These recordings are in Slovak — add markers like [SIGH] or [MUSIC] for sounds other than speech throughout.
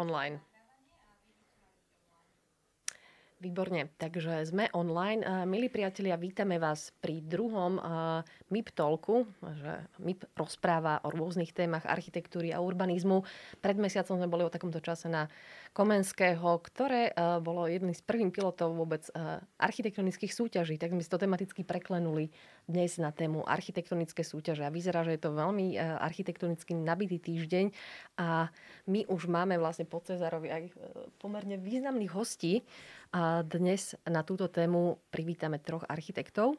online. Výborne, takže sme online. Milí priatelia, vítame vás pri druhom MIP Talku, že MIP rozpráva o rôznych témach architektúry a urbanizmu. Pred mesiacom sme boli o takomto čase na Komenského, ktoré bolo jedným z prvým pilotov vôbec architektonických súťaží, tak sme si to tematicky preklenuli dnes na tému architektonické súťaže. A vyzerá, že je to veľmi architektonicky nabitý týždeň a my už máme vlastne po Cezarovi aj e, pomerne významných hostí. A dnes na túto tému privítame troch architektov.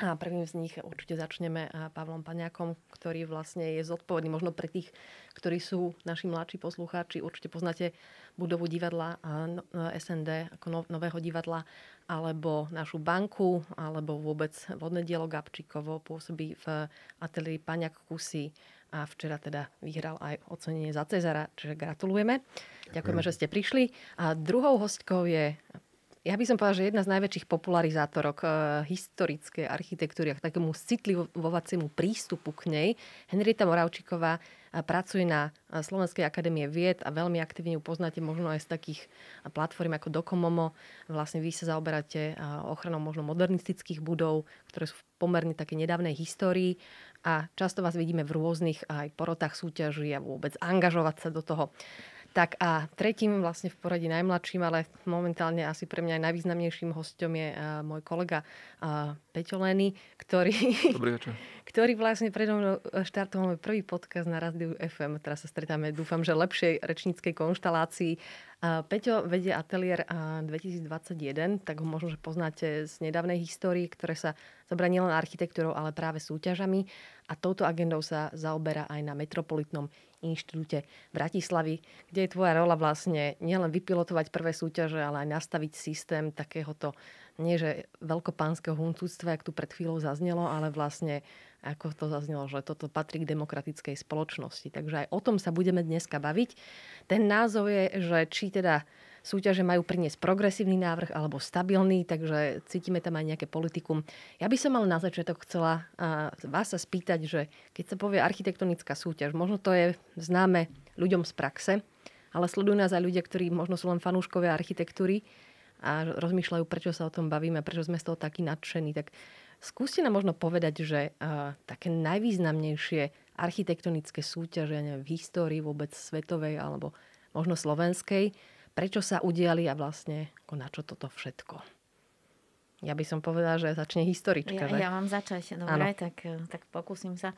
A prvým z nich určite začneme Pavlom Paňákom, ktorý vlastne je zodpovedný možno pre tých, ktorí sú naši mladší poslucháči. Určite poznáte budovu divadla no, SND ako nového divadla, alebo našu banku, alebo vôbec vodné dielo Gabčíkovo pôsobí v ateliéri Paňak Kusy a včera teda vyhral aj ocenenie za Cezara, čiže gratulujeme. Ďakujeme, že ste prišli. A druhou hostkou je ja by som povedala, že jedna z najväčších popularizátorok uh, historickej architektúry a k takému citlivovaciemu prístupu k nej. Henrieta Moravčíková pracuje na Slovenskej akadémie vied a veľmi aktívne ju poznáte možno aj z takých platform ako Dokomomo. Vlastne vy sa zaoberáte ochranou možno modernistických budov, ktoré sú v pomerne také nedávnej histórii a často vás vidíme v rôznych aj porotách súťaží a vôbec angažovať sa do toho. Tak a tretím vlastne v poradí najmladším, ale momentálne asi pre mňa aj najvýznamnejším hostom je uh, môj kolega uh, Peťo Leny, ktorý, [LAUGHS] ktorý vlastne predo mnou štartoval prvý podcast na Rádiu FM. Teraz sa stretáme, dúfam, že lepšej rečníckej konštalácii. Peťo vedie ateliér uh, 2021, tak ho možno, že poznáte z nedávnej histórii, ktoré sa zabrá nielen architektúrou, ale práve súťažami. A touto agendou sa zaoberá aj na Metropolitnom inštitúte Bratislavy, kde je tvoja rola vlastne nielen vypilotovať prvé súťaže, ale aj nastaviť systém takéhoto, nie že veľkopánskeho huncúctva, jak tu pred chvíľou zaznelo, ale vlastne ako to zaznelo, že toto patrí k demokratickej spoločnosti. Takže aj o tom sa budeme dneska baviť. Ten názov je, že či teda súťaže majú priniesť progresívny návrh alebo stabilný, takže cítime tam aj nejaké politikum. Ja by som ale na začiatok chcela vás sa spýtať, že keď sa povie architektonická súťaž, možno to je známe ľuďom z praxe, ale sledujú nás aj ľudia, ktorí možno sú len fanúškovia architektúry a rozmýšľajú, prečo sa o tom bavíme, prečo sme z toho takí nadšení. Tak skúste nám možno povedať, že uh, také najvýznamnejšie architektonické súťaže neviem, v histórii vôbec svetovej alebo možno slovenskej, prečo sa udiali a vlastne ako na čo toto všetko. Ja by som povedala, že začne historička. Ja, že? ja mám začať, dobre, tak, tak pokúsim sa.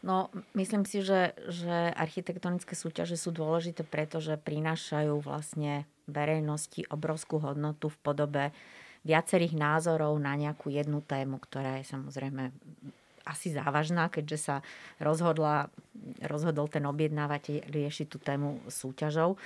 No, myslím si, že, že architektonické súťaže sú dôležité, pretože prinášajú vlastne verejnosti obrovskú hodnotu v podobe viacerých názorov na nejakú jednu tému, ktorá je samozrejme asi závažná, keďže sa rozhodla, rozhodol ten objednávateľ riešiť tú tému súťažou.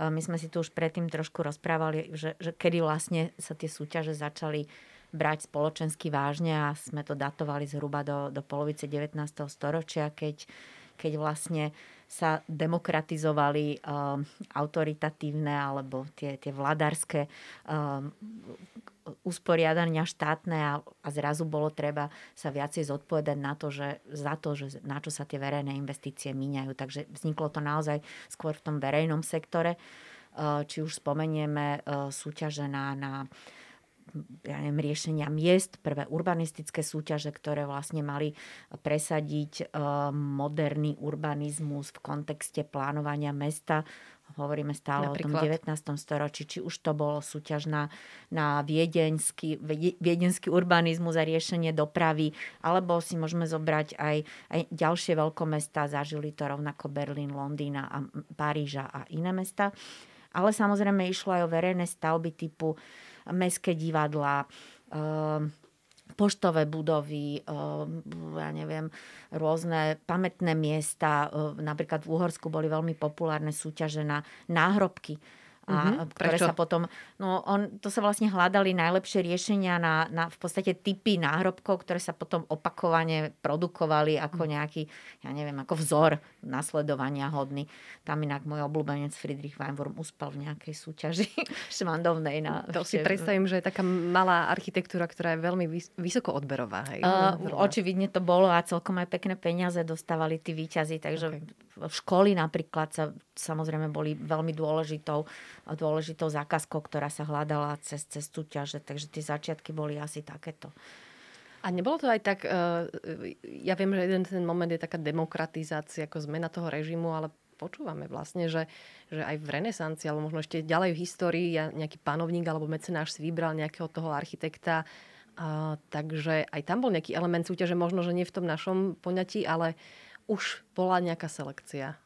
My sme si tu už predtým trošku rozprávali, že, že kedy vlastne sa tie súťaže začali brať spoločensky vážne a sme to datovali zhruba do, do polovice 19. storočia, keď, keď vlastne sa demokratizovali um, autoritatívne alebo tie, tie vladárske um, usporiadania štátne a, a zrazu bolo treba sa viacej zodpovedať na to, že za to, že na čo sa tie verejné investície míňajú. Takže vzniklo to naozaj skôr v tom verejnom sektore. Eh, či už spomenieme eh, súťaže na, na ja neviem, riešenia miest, prvé urbanistické súťaže, ktoré vlastne mali presadiť eh, moderný urbanizmus v kontexte plánovania mesta hovoríme stále Napríklad. o tom 19. storočí, či už to bolo súťaž na, na viedenský, viedenský urbanizmus a riešenie dopravy, alebo si môžeme zobrať aj, aj ďalšie veľkomestá, zažili to rovnako Berlín, Londýna a Paríža a iné mesta. Ale samozrejme išlo aj o verejné stavby typu mestské divadla, ehm, poštové budovy, eh, ja neviem, rôzne pamätné miesta. Eh, napríklad v Uhorsku boli veľmi populárne súťaže na náhrobky a mm-hmm. ktoré Prečo? sa potom... No, on, to sa vlastne hľadali najlepšie riešenia na, na v podstate typy náhrobkov, ktoré sa potom opakovane produkovali ako mhm. nejaký, ja neviem, ako vzor nasledovania hodný. Tam inak môj obľúbenec Friedrich Weinwurm uspal v nejakej súťaži [LAUGHS] švandovnej. Na, to si predstavím, že je taká malá architektúra, ktorá je veľmi vysoko odberová. Hej? Uh, očividne to bolo a celkom aj pekné peniaze dostávali tí výťazí, takže okay školy napríklad sa, samozrejme boli veľmi dôležitou, dôležitou zákazkou, ktorá sa hľadala cez, cez súťaže. Takže tie začiatky boli asi takéto. A nebolo to aj tak, uh, ja viem, že jeden ten moment je taká demokratizácia, ako zmena toho režimu, ale počúvame vlastne, že, že aj v renesancii, alebo možno ešte ďalej v histórii, ja, nejaký panovník alebo mecenáš si vybral nejakého toho architekta, uh, takže aj tam bol nejaký element súťaže, možno, že nie v tom našom poňatí, ale už bola nejaká selekcia.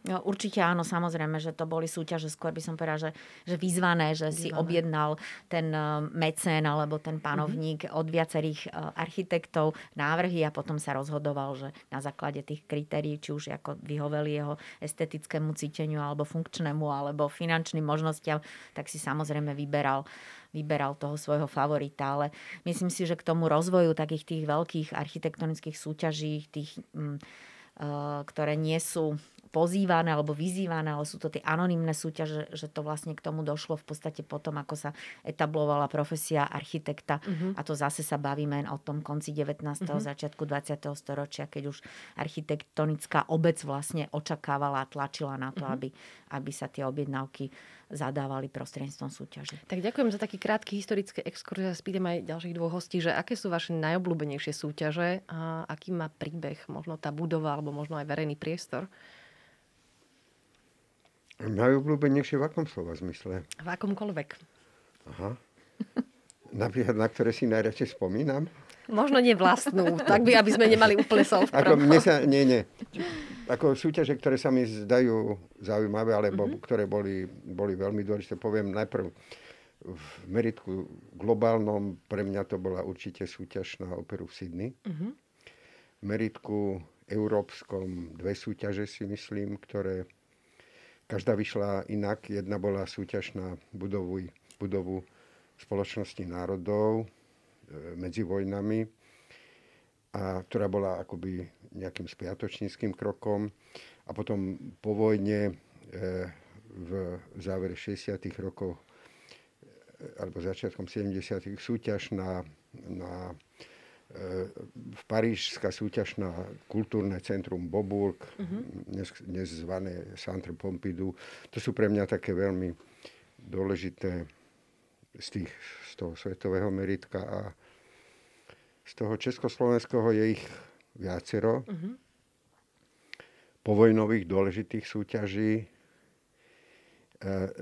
Určite áno, samozrejme, že to boli súťaže, skôr by som povedala, že, že vyzvané, že vyzvané. si objednal ten uh, mecén alebo ten panovník mm-hmm. od viacerých uh, architektov návrhy a potom sa rozhodoval, že na základe tých kritérií, či už ako vyhoveli jeho estetickému cíteniu alebo funkčnému alebo finančným možnostiam, tak si samozrejme vyberal vyberal toho svojho favorita, ale myslím si, že k tomu rozvoju takých tých veľkých architektonických súťaží, tých, mm, ktoré nie sú pozývané alebo vyzývané, ale sú to tie anonimné súťaže, že to vlastne k tomu došlo v podstate potom, ako sa etablovala profesia architekta. Uh-huh. A to zase sa bavíme o tom konci 19. Uh-huh. Mhm. začiatku 20. storočia, keď už architektonická obec vlastne očakávala a tlačila na to, uh-huh. aby, aby sa tie objednávky zadávali prostredníctvom súťaže. Tak ďakujem za taký krátky historický exkurs. Ja spýtam aj ďalších dvoch hostí, že aké sú vaše najobľúbenejšie súťaže a aký má príbeh, možno tá budova alebo možno aj verejný priestor. Najobľúbenejšie v akom slova zmysle? V akomkoľvek. Aha. Napríklad, na ktoré si najradšej spomínam? Možno nie vlastnú, tak by, aby sme nemali úplne Ako mne sa, nie, nie. Ako súťaže, ktoré sa mi zdajú zaujímavé, alebo mm-hmm. ktoré boli, boli veľmi dôležité, poviem najprv v meritku globálnom, pre mňa to bola určite súťaž na operu v Sydney. Mm-hmm. V meritku európskom dve súťaže si myslím, ktoré Každá vyšla inak. Jedna bola súťaž na budovu, budovu spoločnosti národov e, medzi vojnami, a ktorá bola akoby nejakým spiatočníckým krokom. A potom po vojne e, v závere 60. rokov e, alebo začiatkom 70. súťaž na, na v Parížská súťaž na kultúrne centrum Boburg, uh-huh. dnes, dnes zvané Centre Pompidou. To sú pre mňa také veľmi dôležité z, tých, z toho svetového meritka a z toho československého je ich viacero. Uh-huh. Povojnových dôležitých súťaží. E,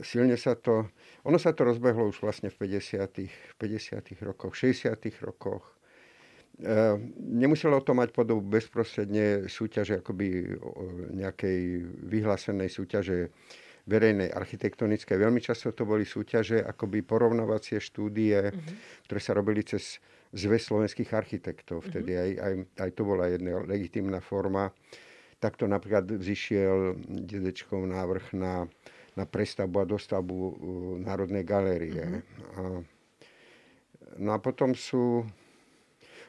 silne sa to, ono sa to rozbehlo už vlastne v 50. 50. rokoch, 60. rokoch nemuselo to mať podobu bezprostredne súťaže, akoby nejakej vyhlásenej súťaže verejnej architektonické. Veľmi často to boli súťaže, akoby porovnávacie štúdie, uh-huh. ktoré sa robili cez zväz slovenských architektov. Vtedy uh-huh. aj, aj, aj to bola jedna legitimná forma. Takto napríklad vzýšiel dedečkov návrh na, na prestavbu a dostavbu uh, Národnej galérie. Uh-huh. A, no a potom sú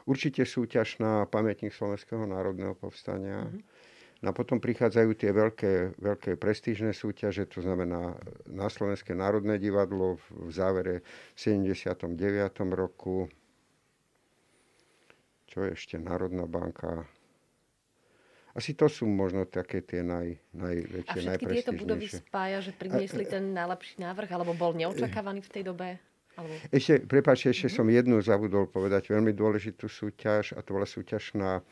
Určite súťaž na pamätník Slovenského národného povstania. Mm-hmm. A potom prichádzajú tie veľké, veľké prestížne súťaže, to znamená na Slovenské národné divadlo v závere v 79. roku. Čo je ešte? Národná banka. Asi to sú možno také tie naj, najväčšie, A všetky tieto budovy spája, že priniesli ten najlepší návrh, alebo bol neočakávaný v tej dobe? Ešte, prepáčte, ešte mm-hmm. som jednu zabudol povedať, veľmi dôležitú súťaž a to bola súťaž na,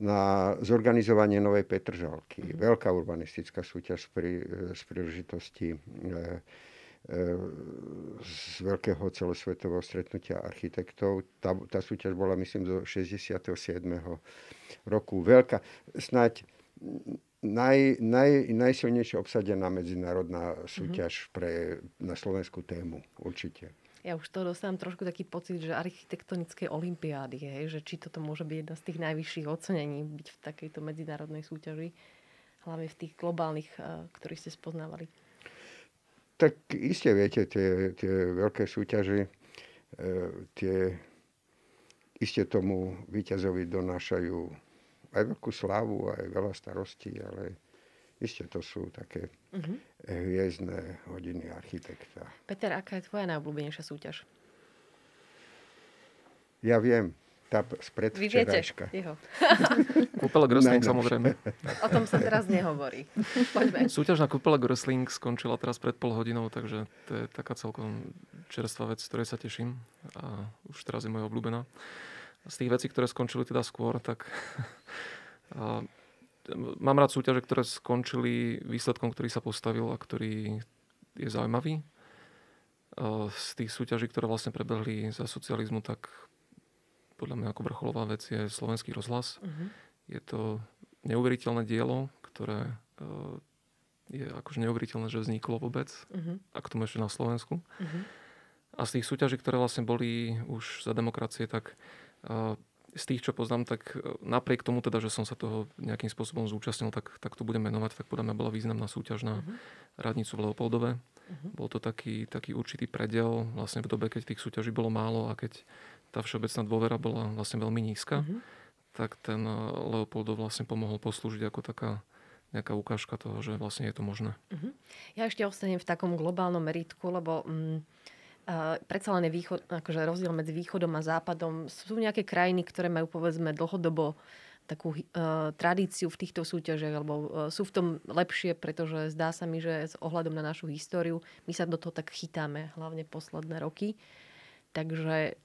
na zorganizovanie Novej Petržalky. Mm-hmm. Veľká urbanistická súťaž pri, z príležitosti e, e, z veľkého celosvetového stretnutia architektov. Tá, tá súťaž bola, myslím, do 67. roku. Veľká, snáď naj, naj, najsilnejšie obsadená medzinárodná súťaž mm-hmm. pre, na slovenskú tému, určite. Ja už to dostávam trošku taký pocit, že architektonické olimpiády, hej, že či toto môže byť jedna z tých najvyšších ocenení, byť v takejto medzinárodnej súťaži, hlavne v tých globálnych, eh, ktorých ste spoznávali. Tak iste viete, tie, tie veľké súťaže, e, tie iste tomu víťazovi donášajú aj veľkú slávu, aj veľa starostí, ale Isté to sú také uh-huh. hviezdne hodiny architekta. Peter, aká je tvoja najobľúbenejšia súťaž? Ja viem. tá spred Vy viete jeho. [LAUGHS] Kúpele Grösling samozrejme. O tom sa teraz nehovorí. Poďme. Súťaž na kúpele Grösling skončila teraz pred pol hodinou, takže to je taká celkom čerstvá vec, ktorej sa teším. A už teraz je moja obľúbená. Z tých vecí, ktoré skončili teda skôr, tak [LAUGHS] a, mám rád súťaže, ktoré skončili výsledkom, ktorý sa postavil a ktorý je zaujímavý. Z tých súťaží, ktoré vlastne prebehli za socializmu, tak podľa mňa ako vrcholová vec je slovenský rozhlas. Uh-huh. Je to neuveriteľné dielo, ktoré je akože neuveriteľné, že vzniklo vôbec, uh-huh. a k tomu ešte na Slovensku. Uh-huh. A z tých súťaží, ktoré vlastne boli už za demokracie, tak z tých, čo poznám, tak napriek tomu teda, že som sa toho nejakým spôsobom zúčastnil, tak, tak to budem menovať, tak podľa mňa bola významná súťaž na uh-huh. radnicu v Leopoldove. Uh-huh. Bol to taký, taký určitý predel vlastne v dobe, keď tých súťaží bolo málo a keď tá všeobecná dôvera bola vlastne veľmi nízka, mm-hmm. tak ten eh, Leopoldov vlastne pomohol poslúžiť ako taká nejaká ukážka toho, že vlastne je to možné. Mm-hmm. Ja ešte ostanem v takom globálnom meritku, lebo mm, uh, predsa len je východ, akože rozdiel medzi východom a západom. Sú nejaké krajiny, ktoré majú povedzme dlhodobo takú uh, tradíciu v týchto súťažiach, alebo uh, sú v tom lepšie, pretože zdá sa mi, že s ohľadom na našu históriu my sa do toho tak chytáme, hlavne posledné roky. Takže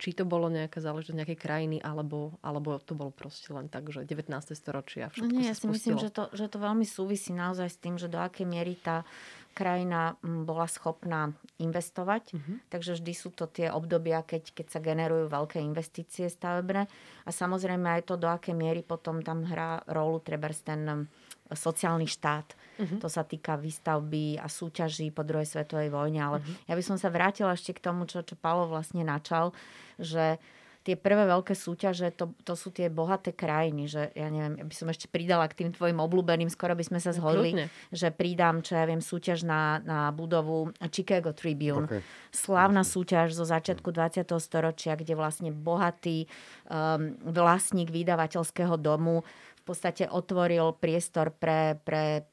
či to bolo nejaká záležitosť nejakej krajiny, alebo, alebo to bolo proste len tak, že 19. storočia všetko no nie, ja si myslím, že to, že to veľmi súvisí naozaj s tým, že do akej miery tá krajina bola schopná investovať. Mm-hmm. Takže vždy sú to tie obdobia, keď, keď sa generujú veľké investície stavebné. A samozrejme aj to, do akej miery potom tam hrá rolu trebárs ten sociálny štát. Uh-huh. To sa týka výstavby a súťaží po druhej svetovej vojne. Ale uh-huh. ja by som sa vrátila ešte k tomu, čo, čo Palo vlastne načal, že tie prvé veľké súťaže, to, to sú tie bohaté krajiny, že ja neviem, ja by som ešte pridala k tým tvojim obľúbeným, skoro by sme sa zhodli, Kľudne. že pridám, čo ja viem, súťaž na, na budovu Chicago Tribune. Okay. Slávna súťaž zo začiatku 20. storočia, kde vlastne bohatý um, vlastník vydavateľského domu v podstate otvoril priestor pre, pre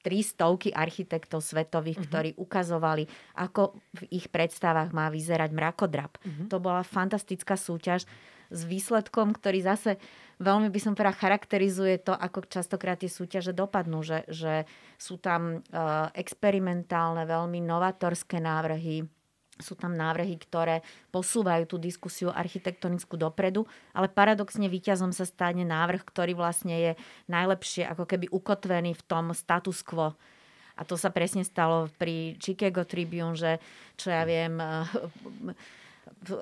tri stovky architektov svetových, uh-huh. ktorí ukazovali, ako v ich predstavách má vyzerať mrakodrap. Uh-huh. To bola fantastická súťaž s výsledkom, ktorý zase veľmi by som teda charakterizuje to, ako častokrát tie súťaže dopadnú, že, že sú tam uh, experimentálne, veľmi novatorské návrhy, sú tam návrhy, ktoré posúvajú tú diskusiu architektonickú dopredu, ale paradoxne víťazom sa stane návrh, ktorý vlastne je najlepšie ako keby ukotvený v tom status quo. A to sa presne stalo pri Chicago Tribune, že čo ja viem,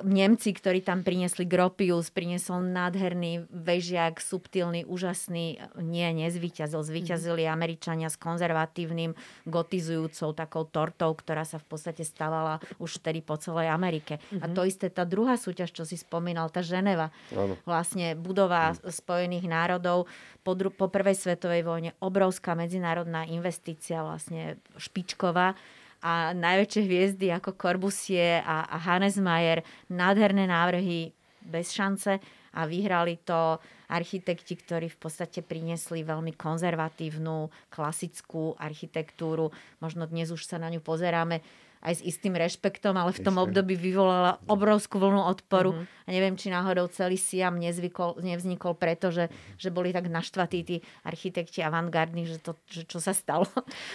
Nemci, ktorí tam priniesli Gropius, priniesol nádherný vežiak, subtilný, úžasný. Nie, nezvíťazil. Zvíťazili mm. Američania s konzervatívnym, gotizujúcou takou tortou, ktorá sa v podstate stávala už vtedy po celej Amerike. Mm-hmm. A mhm. to isté, tá druhá súťaž, čo si spomínal, tá Ženeva. Ano. Vlastne budova mm. Spojených národov po, dru- po prvej svetovej vojne, obrovská medzinárodná investícia, vlastne špičková a najväčšie hviezdy ako Corbusier a, a Hannes Mayer, nádherné návrhy bez šance a vyhrali to architekti, ktorí v podstate priniesli veľmi konzervatívnu, klasickú architektúru. Možno dnes už sa na ňu pozeráme aj s istým rešpektom, ale v tom období vyvolala obrovskú vlnu odporu. Mm-hmm. A neviem, či náhodou celý Siam nezvykol, nevznikol preto, že, že boli tak naštvatí tí architekti avantgardní, že, to, že čo sa stalo.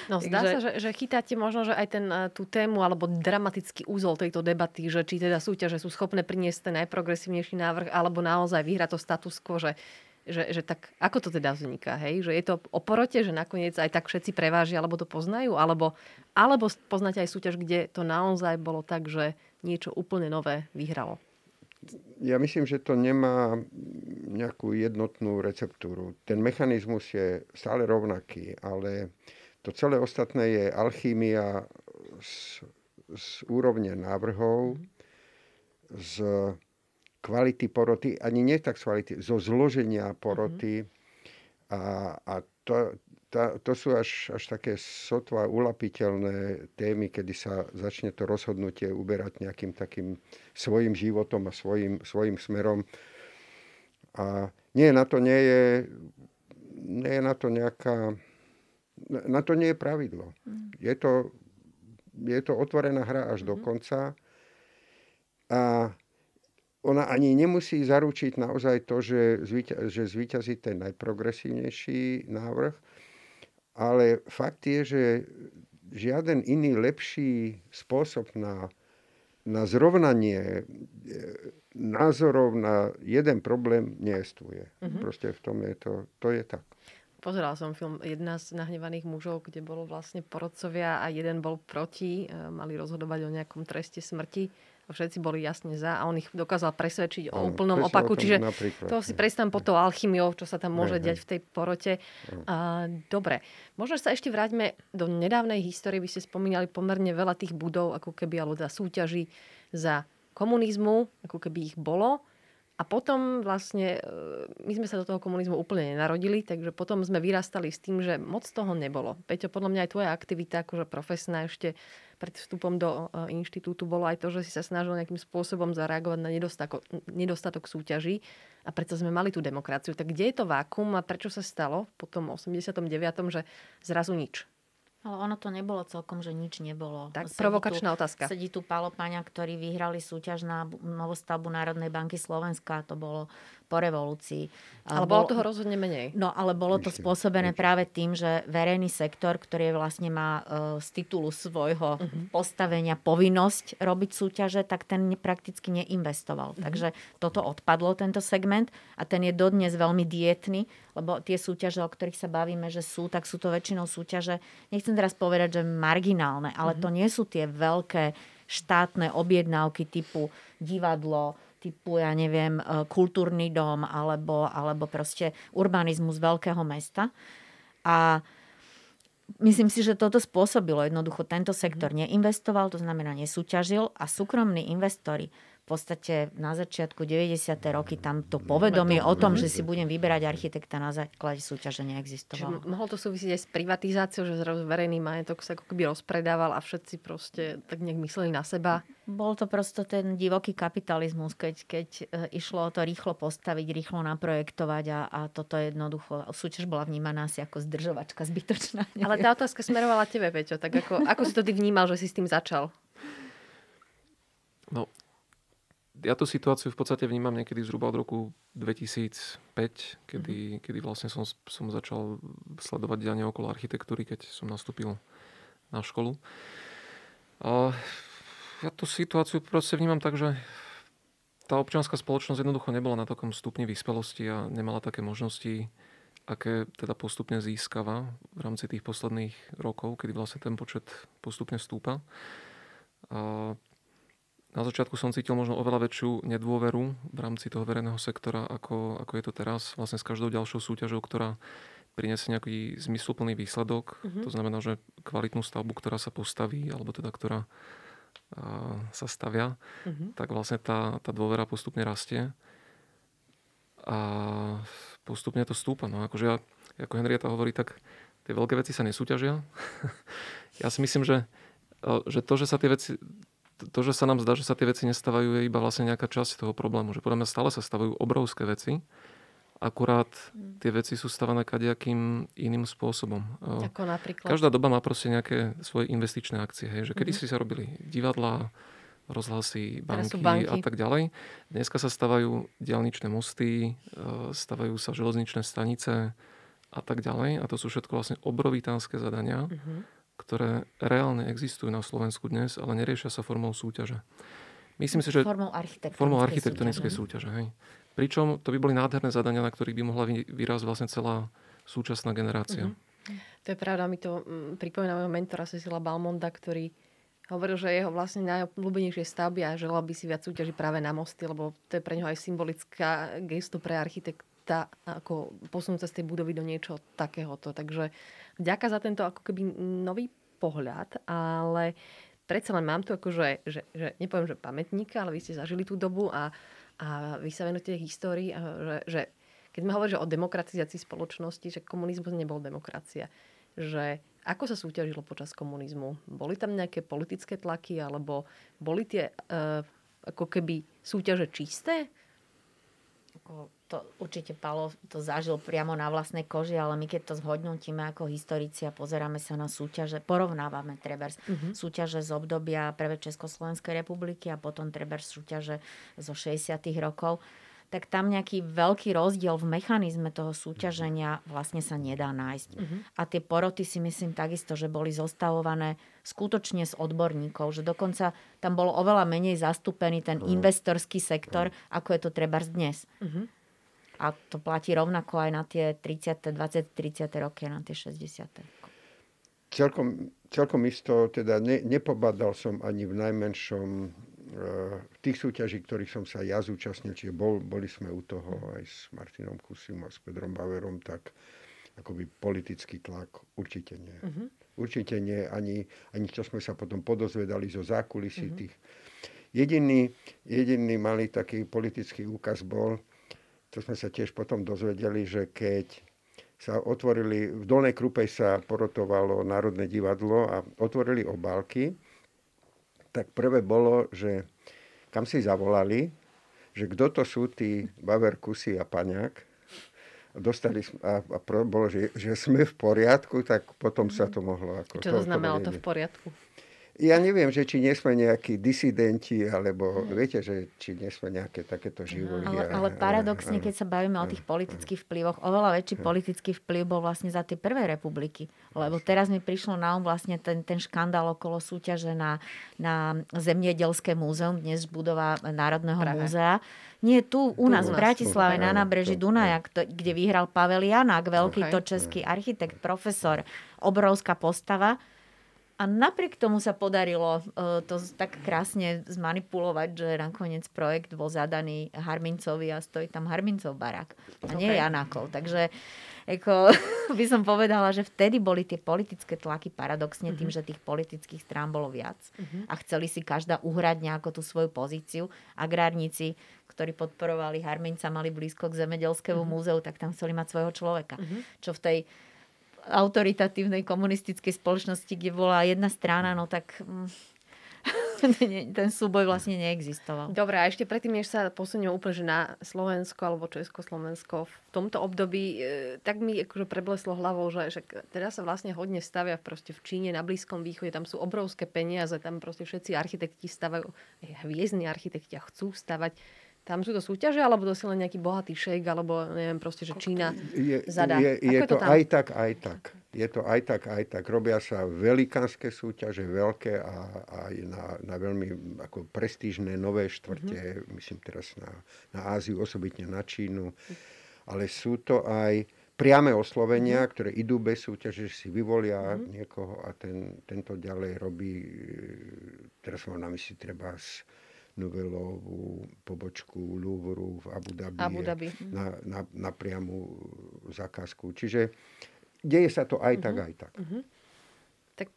No zdá Takže... sa, že, že chytáte možno, že aj ten, eh, tú tému alebo dramatický úzol tejto debaty, že či teda súťaže sú schopné priniesť ten najprogresívnejší návrh, alebo naozaj vyhrať to status quo, že že, že tak ako to teda vzniká, hej? Že je to o porote, že nakoniec aj tak všetci prevážia, alebo to poznajú, alebo, alebo poznáte aj súťaž, kde to naozaj bolo tak, že niečo úplne nové vyhralo. Ja myslím, že to nemá nejakú jednotnú receptúru. Ten mechanizmus je stále rovnaký, ale to celé ostatné je alchýmia z, z úrovne návrhov, z kvality poroty, ani nie tak z kvality, zo zloženia poroty. Mm-hmm. A, a to, tá, to sú až, až také sotva ulapiteľné témy, kedy sa začne to rozhodnutie uberať nejakým takým svojim životom a svojim, svojim smerom. A nie, na to nie je, nie je na to nejaká, na to nie je pravidlo. Mm. Je, to, je to otvorená hra až mm. do mhm. konca. A ona ani nemusí zaručiť naozaj to, že, zvíťa, že zvýťazí ten najprogresívnejší návrh, ale fakt je, že žiaden iný lepší spôsob na, na zrovnanie e, názorov na jeden problém neestuje. Mm-hmm. Proste v tom je to, to je tak. Pozeral som film Jedna z nahnevaných mužov, kde bolo vlastne porodcovia a jeden bol proti, e, mali rozhodovať o nejakom treste smrti všetci boli jasne za a on ich dokázal presvedčiť o úplnom opaku. Čiže napríklad, to si predstavím po tou alchymiou, čo sa tam môže diať v tej porote. A, dobre, možno sa ešte vráťme do nedávnej histórie. Vy ste spomínali pomerne veľa tých budov, ako keby, alebo za súťaži za komunizmu, ako keby ich bolo. A potom vlastne, e, my sme sa do toho komunizmu úplne nenarodili, takže potom sme vyrastali s tým, že moc toho nebolo. Peťo, podľa mňa aj tvoja aktivita, akože profesná ešte pred vstupom do e, inštitútu bolo aj to, že si sa snažil nejakým spôsobom zareagovať na nedostatok, nedostatok súťaží a preto sme mali tú demokraciu. Tak kde je to vákum a prečo sa stalo po tom 89., že zrazu nič? Ale ono to nebolo celkom, že nič nebolo. Tak sedí provokačná tu, otázka. Sedí tu Pálopaňa, ktorí vyhrali súťaž na novostavbu Národnej banky Slovenska. To bolo po revolúcii. Ale bolo toho rozhodne menej. No, ale bolo to spôsobené práve tým, že verejný sektor, ktorý vlastne má uh, z titulu svojho uh-huh. postavenia povinnosť robiť súťaže, tak ten prakticky neinvestoval. Uh-huh. Takže toto odpadlo, tento segment a ten je dodnes veľmi dietný, lebo tie súťaže, o ktorých sa bavíme, že sú, tak sú to väčšinou súťaže, nechcem teraz povedať, že marginálne, ale uh-huh. to nie sú tie veľké štátne objednávky typu divadlo, typu, ja neviem, e, kultúrny dom alebo, alebo proste urbanizmus veľkého mesta. A myslím si, že toto spôsobilo. Jednoducho tento sektor mhm. neinvestoval, to znamená nesúťažil a súkromní investori v podstate na začiatku 90. roky tam to povedomie o tom, že si budem vyberať architekta na základe súťaže neexistovalo. Čiže mohlo to súvisieť aj s privatizáciou, že zrazu verejný majetok sa ako keby rozpredával a všetci proste tak nejak mysleli na seba? Bol to prosto ten divoký kapitalizmus, keď, keď e, išlo o to rýchlo postaviť, rýchlo naprojektovať a, a toto jednoducho, súťaž bola vnímaná asi ako zdržovačka zbytočná. Neviem. Ale tá otázka smerovala tebe, Peťo, tak ako, ako si to ty vnímal, že si s tým začal? No, ja tú situáciu v podstate vnímam niekedy zhruba od roku 2005, kedy, mm-hmm. kedy vlastne som, som začal sledovať dianie okolo architektúry, keď som nastúpil na školu. A ja tú situáciu proste vnímam tak, že tá občianská spoločnosť jednoducho nebola na takom stupni vyspelosti a nemala také možnosti, aké teda postupne získava v rámci tých posledných rokov, kedy vlastne ten počet postupne stúpa. A na začiatku som cítil možno oveľa väčšiu nedôveru v rámci toho verejného sektora, ako, ako je to teraz. Vlastne s každou ďalšou súťažou, ktorá priniesie nejaký zmysluplný výsledok. Mm-hmm. To znamená, že kvalitnú stavbu, ktorá sa postaví, alebo teda ktorá a, sa stavia, mm-hmm. tak vlastne tá, tá dôvera postupne rastie. A postupne to stúpa. No akože ja, ako Henrieta hovorí, tak tie veľké veci sa nesúťažia. [LAUGHS] ja si myslím, že, že to, že sa tie veci to, že sa nám zdá, že sa tie veci nestávajú, je iba vlastne nejaká časť toho problému. Že podľa mňa stále sa stavajú obrovské veci, akurát mm. tie veci sú stavané kadejakým iným spôsobom. Ako napríklad? Každá doba má proste nejaké svoje investičné akcie. Hej, že kedy mm-hmm. si sa robili divadlá, rozhlasy, banky, banky a tak ďalej. Dneska sa stavajú diálničné mosty, e, stavajú sa železničné stanice a tak ďalej. A to sú všetko vlastne obrovitánske zadania, mm-hmm ktoré reálne existujú na Slovensku dnes, ale neriešia sa formou súťaže. Myslím si, že... Formou architektonickej, formou architektonickej súťaže. súťaže hej. Pričom to by boli nádherné zadania, na ktorých by mohla vyrásť vlastne celá súčasná generácia. Mm-hmm. To je pravda, mi to mm, pripomína môjho mentora Cecila Balmonda, ktorý hovoril, že jeho vlastne najobľúbenejšie stavby a želal by si viac súťaží práve na mosty, lebo to je pre neho aj symbolická gesto pre architekta, ako posunúť sa z tej budovy do niečo takéhoto. Takže Ďaká za tento ako keby nový pohľad, ale predsa len mám tu akože, že, že nepoviem, že pamätníka, ale vy ste zažili tú dobu a, a vy sa venujete histórii, že, že keď sme hovorili o demokratizácii spoločnosti, že komunizmus nebol demokracia. Že ako sa súťažilo počas komunizmu? Boli tam nejaké politické tlaky, alebo boli tie uh, ako keby súťaže čisté? To určite Palo to zažil priamo na vlastnej koži, ale my keď to zhodnotíme ako historici a pozeráme sa na súťaže, porovnávame trebárs uh-huh. súťaže z obdobia Prvej Československej republiky a potom trebárs súťaže zo 60 rokov, tak tam nejaký veľký rozdiel v mechanizme toho súťaženia vlastne sa nedá nájsť. Uh-huh. A tie poroty si myslím takisto, že boli zostavované skutočne z odborníkov, že dokonca tam bol oveľa menej zastúpený ten uh-huh. investorský sektor, uh-huh. ako je to treba dnes. Uh-huh. A to platí rovnako aj na tie 30., 20., 30. roky, na tie 60. Celkom, celkom isto, teda ne, nepobadal som ani v najmenšom v tých súťaží, ktorých som sa ja zúčastnil, čiže bol, boli sme u toho aj s Martinom Kusim a s Pedrom Bauerom, tak akoby politický tlak určite nie. Uh-huh. Určite nie, ani, ani čo sme sa potom podozvedali zo zákulisí uh-huh. tých. Jediný, jediný malý taký politický úkaz bol, to sme sa tiež potom dozvedeli, že keď sa otvorili, v Dolnej Krupej sa porotovalo Národné divadlo a otvorili obálky, tak prvé bolo, že kam si zavolali, že kto to sú tí Baver, Kusy a Paňák. Dostali a, a bolo, že, že sme v poriadku, tak potom sa to mohlo... Ako, Čo to, to znamenalo to v poriadku? Ja neviem, že či nie sme nejakí disidenti, alebo hmm. viete, že či nie sme nejaké takéto živoly. Ale, ale paradoxne, keď sa bavíme o tých politických vplyvoch, oveľa väčší politický vplyv bol vlastne za tie prvé republiky. Lebo teraz mi prišlo na um vlastne ten, ten škandál okolo súťaže na, na Zemiedelské múzeum, dnes budova Národného Prahe. múzea. Nie, tu u nás, tu, v Bratislave, na nábreží Dunaja, kde vyhral Pavel Janák, veľký okay. to český architekt, profesor, obrovská postava a napriek tomu sa podarilo uh, to tak krásne zmanipulovať, že nakoniec projekt bol zadaný Harmincovi a stojí tam Harmincov barák a nie okay. Janákov. Takže ako, [LAUGHS] by som povedala, že vtedy boli tie politické tlaky paradoxne tým, mhm. že tých politických strán bolo viac uh-huh. a chceli si každá uhrať nejakú tú svoju pozíciu. Agrárnici, ktorí podporovali Harminca, mali blízko k Zemedelskému uh-huh. múzeu, tak tam chceli mať svojho človeka. Uh-huh. Čo v tej autoritatívnej komunistickej spoločnosti, kde bola jedna strana, no tak mm, [LAUGHS] ten súboj vlastne neexistoval. Dobre, a ešte predtým, než sa posunieme úplne na Slovensko alebo Československo, v tomto období e, tak mi akože prebleslo hlavou, že, že teda sa vlastne hodne stavia proste v Číne, na Blízkom východe, tam sú obrovské peniaze, tam proste všetci architekti stavajú, hviezdni architekti chcú stavať tam sú to súťaže, alebo to si len nejaký bohatý šejk, alebo neviem proste, že Čína je, zadá. Je, je, je to, to aj tak, aj tak. Je to aj tak, aj tak. Robia sa velikánske súťaže, veľké a aj na, na veľmi ako prestížne nové štvrte, mm-hmm. myslím teraz na, na Áziu, osobitne na Čínu. Ale sú to aj priame oslovenia, mm-hmm. ktoré idú bez súťaže, že si vyvolia mm-hmm. niekoho a ten, tento ďalej robí, teraz mám na mysli treba z novelovú pobočku Louvru v Abu Dhabi, Abu Dhabi. Na, na, na priamu zákazku. Čiže deje sa to aj uh-huh. tak, mhm. aj tak. Uh-huh. Tak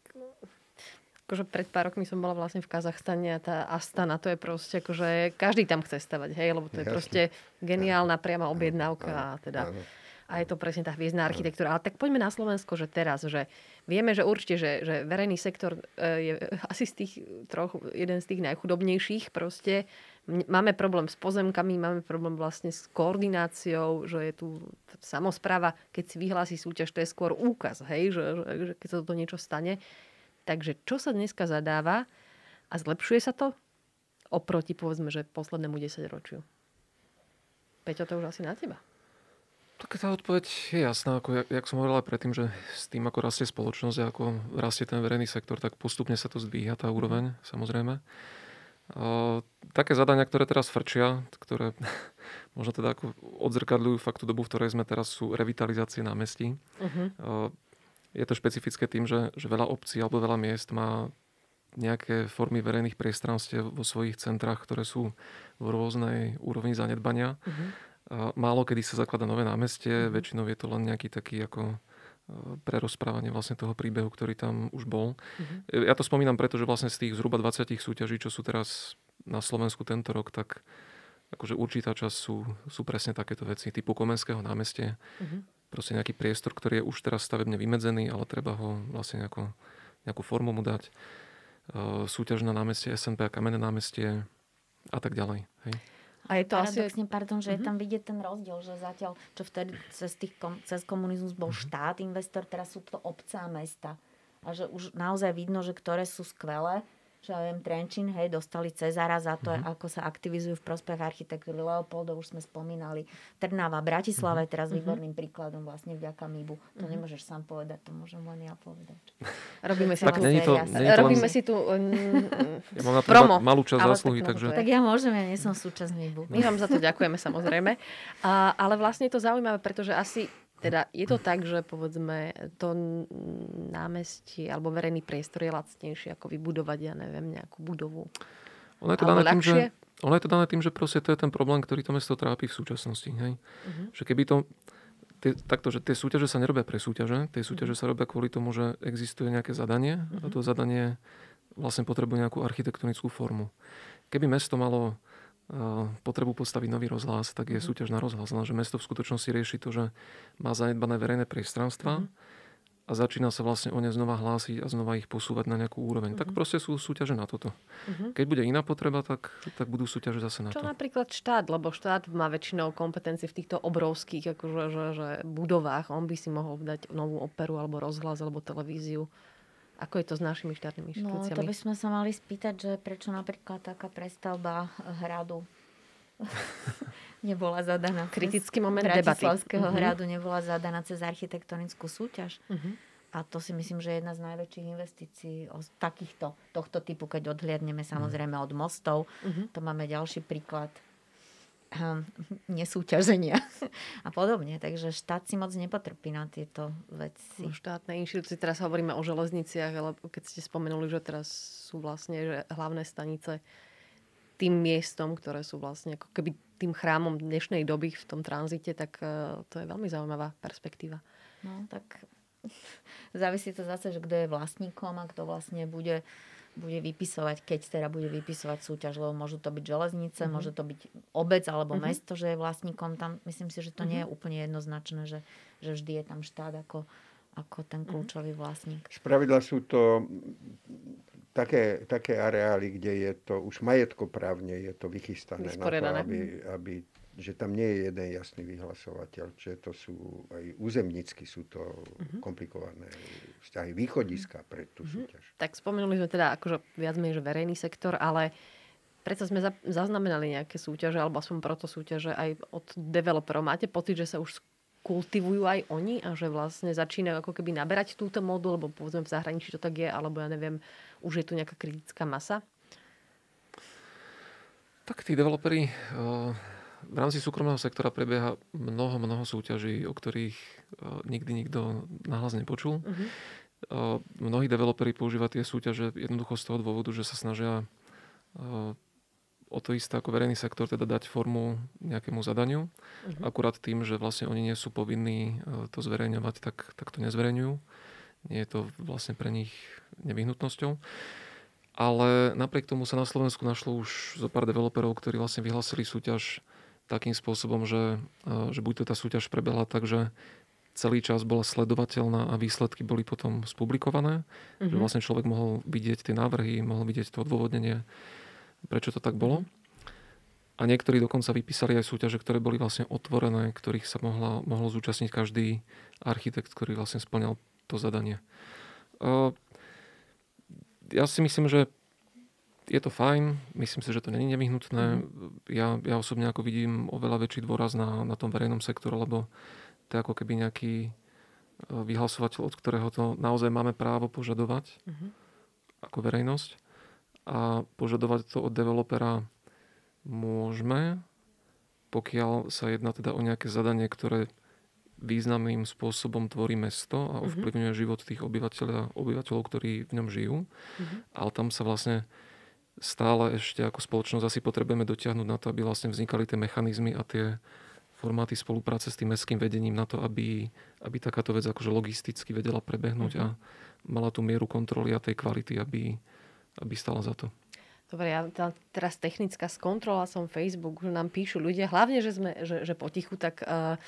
akože pred pár rokmi som bola vlastne v Kazachstane a tá Astana, to je proste akože každý tam chce stavať, hej, lebo to je Jasne. proste geniálna priama objednávka a teda... Áno a je to presne tá hviezdna architektúra. Ale tak poďme na Slovensko, že teraz, že vieme, že určite, že, že verejný sektor e, je asi z tých troch, jeden z tých najchudobnejších proste. Máme problém s pozemkami, máme problém vlastne s koordináciou, že je tu samozpráva, keď si vyhlási súťaž, to je skôr úkaz, hej, že, že, že keď sa toto niečo stane. Takže čo sa dneska zadáva a zlepšuje sa to oproti, povedzme, že poslednému 10 ročiu? Peťo, to už asi na teba. Tak tá odpoveď je jasná, ako jak, jak som hovoril aj predtým, že s tým, ako rastie spoločnosť a ako rastie ten verejný sektor, tak postupne sa to zdvíha, tá úroveň, samozrejme. A, také zadania, ktoré teraz frčia, ktoré [LAUGHS] možno teda ako odzrkadľujú fakt tú dobu, v ktorej sme teraz, sú revitalizácie námestí. Uh-huh. A, je to špecifické tým, že, že veľa obcí alebo veľa miest má nejaké formy verejných priestranstiev vo svojich centrách, ktoré sú v rôznej úrovni zanedbania. Uh-huh Málo kedy sa zaklada nové námestie, mm-hmm. väčšinou je to len nejaký taký ako e, prerozprávanie vlastne toho príbehu, ktorý tam už bol. Mm-hmm. Ja to spomínam preto, že vlastne z tých zhruba 20 súťaží, čo sú teraz na Slovensku tento rok, tak akože určitá časť sú, sú presne takéto veci, typu Komenského námestie. Mm-hmm. Proste nejaký priestor, ktorý je už teraz stavebne vymedzený, ale treba ho vlastne nejako, nejakú formu mu dať. Uh, súťaž na námestie SNP a Kamenné námestie a tak ďalej. Hej? A je to Paradoxne, asi... pardon, že uh-huh. je mhm. tam vidieť ten rozdiel, že zatiaľ, čo vtedy cez, tých, cez komunizmus bol uh-huh. štát investor, teraz sú to obce a mesta. A že už naozaj vidno, že ktoré sú skvelé že ja viem, Trenčín, hej, dostali Cezára za to, mm-hmm. ako sa aktivizujú v prospech architektúry. Leopoldov už sme spomínali. Trnava, Bratislava mm-hmm. je teraz mhm. výborným príkladom vlastne vďaka MIBu. To mm-hmm. nemôžeš sám povedať, to môžem len ja povedať. [LAUGHS] Robíme si, tu, to, robíme si tu um, [LAUGHS] ja mám na to promo. malú časť zásluhy, takže... Tak ja môžem, ja nie som súčasť MIBu. My vám za to ďakujeme samozrejme. A, ale vlastne je to zaujímavé, pretože asi teda je to tak, že povedzme to námestie alebo verejný priestor je lacnejšie ako vybudovať, ja neviem, nejakú budovu. Ono je to dané tým, že, ono je to dané tým, že proste to je ten problém, ktorý to mesto trápi v súčasnosti. Hej? Uh-huh. Že keby to, tie, takto, že tie súťaže sa nerobia pre súťaže, tie súťaže uh-huh. sa robia kvôli tomu, že existuje nejaké zadanie uh-huh. a to zadanie vlastne potrebuje nejakú architektonickú formu. Keby mesto malo potrebu postaviť nový rozhlas, tak je mm. súťaž na rozhlas. Lenže mesto v skutočnosti rieši to, že má zanedbané verejné priestranstva mm. a začína sa vlastne o ne znova hlásiť a znova ich posúvať na nejakú úroveň. Tak proste sú súťaže na toto. Keď bude iná potreba, tak, tak budú súťaže zase na Čo to. Čo napríklad štát, lebo štát má väčšinou kompetencie v týchto obrovských akože, že, že budovách. On by si mohol dať novú operu alebo rozhlas alebo televíziu. Ako je to s našimi štátnymi inštitúciami? No, to by sme sa mali spýtať, že prečo napríklad taká prestavba hradu [LAUGHS] nebola zadaná. Kritický moment debaty. uh-huh. hradu nebola zadaná cez architektonickú súťaž. Uh-huh. A to si myslím, že je jedna z najväčších investícií o takýchto, tohto typu, keď odhliadneme samozrejme od mostov. Uh-huh. To máme ďalší príklad nesúťaženia [LAUGHS] a podobne. Takže štát si moc nepotrpí na tieto veci. No, štátne inštitúcie, teraz hovoríme o železniciach, ale keď ste spomenuli, že teraz sú vlastne že hlavné stanice tým miestom, ktoré sú vlastne ako keby tým chrámom dnešnej doby v tom tranzite, tak uh, to je veľmi zaujímavá perspektíva. No, tak [LAUGHS] závisí to zase, že kto je vlastníkom a kto vlastne bude bude vypisovať, keď teda bude vypisovať súťaž, lebo môžu to byť železnice, uh-huh. môže to byť obec alebo uh-huh. mesto, že je vlastníkom. Tam myslím si, že to uh-huh. nie je úplne jednoznačné, že, že vždy je tam štát ako, ako ten kľúčový vlastník. Spravidla sú to také, také areály, kde je to už majetkoprávne, je to vychystané na to, aby, aby že tam nie je jeden jasný vyhlasovateľ, že to sú aj územnícky sú to uh-huh. komplikované vzťahy, východiska pre tú uh-huh. súťaž. Tak spomenuli sme teda akože viac menej, že verejný sektor, ale predsa sme za, zaznamenali nejaké súťaže, alebo aspoň proto súťaže aj od developerov. Máte pocit, že sa už kultivujú aj oni a že vlastne začínajú ako keby naberať túto modu, lebo povedzme v zahraničí to tak je, alebo ja neviem, už je tu nejaká kritická masa? Tak tí developeri uh v rámci súkromného sektora prebieha mnoho, mnoho súťaží, o ktorých uh, nikdy nikto nahlas nepočul. Uh-huh. Uh, mnohí developeri používajú tie súťaže jednoducho z toho dôvodu, že sa snažia uh, o to isté ako verejný sektor, teda dať formu nejakému zadaniu. Uh-huh. Akurát tým, že vlastne oni nie sú povinní to zverejňovať, tak, tak to nezverejňujú. Nie je to vlastne pre nich nevyhnutnosťou. Ale napriek tomu sa na Slovensku našlo už zo pár developerov, ktorí vlastne vyhlásili súťaž takým spôsobom, že, že buď to tá súťaž prebehla tak, že celý čas bola sledovateľná a výsledky boli potom spublikované. Mm-hmm. Že mhm. vlastne človek mohol vidieť tie návrhy, mohol vidieť to odôvodnenie, prečo to tak bolo. A niektorí dokonca vypísali aj súťaže, ktoré boli vlastne otvorené, ktorých sa mohla, mohol zúčastniť každý architekt, ktorý vlastne splňal to zadanie. Ja si myslím, že je to fajn, myslím si, že to není nevyhnutné. Mm-hmm. Ja, ja osobne ako vidím oveľa väčší dôraz na, na tom verejnom sektore, lebo to je ako keby nejaký e, vyhlasovateľ, od ktorého to naozaj máme právo požadovať mm-hmm. ako verejnosť. A požadovať to od developera môžeme, pokiaľ sa jedná teda o nejaké zadanie, ktoré významným spôsobom tvorí mesto a mhm. ovplyvňuje mm-hmm. život tých obyvateľov, obyvateľov, ktorí v ňom žijú. Mm-hmm. Ale tam sa vlastne stále ešte ako spoločnosť asi potrebujeme dotiahnuť na to, aby vlastne vznikali tie mechanizmy a tie formáty spolupráce s tým mestským vedením na to, aby, aby takáto vec akože logisticky vedela prebehnúť a mala tú mieru kontroly a tej kvality, aby, aby stala za to. Dobre, ja teraz technická skontrola som Facebook, že nám píšu ľudia, hlavne, že sme že, že potichu, tak uh,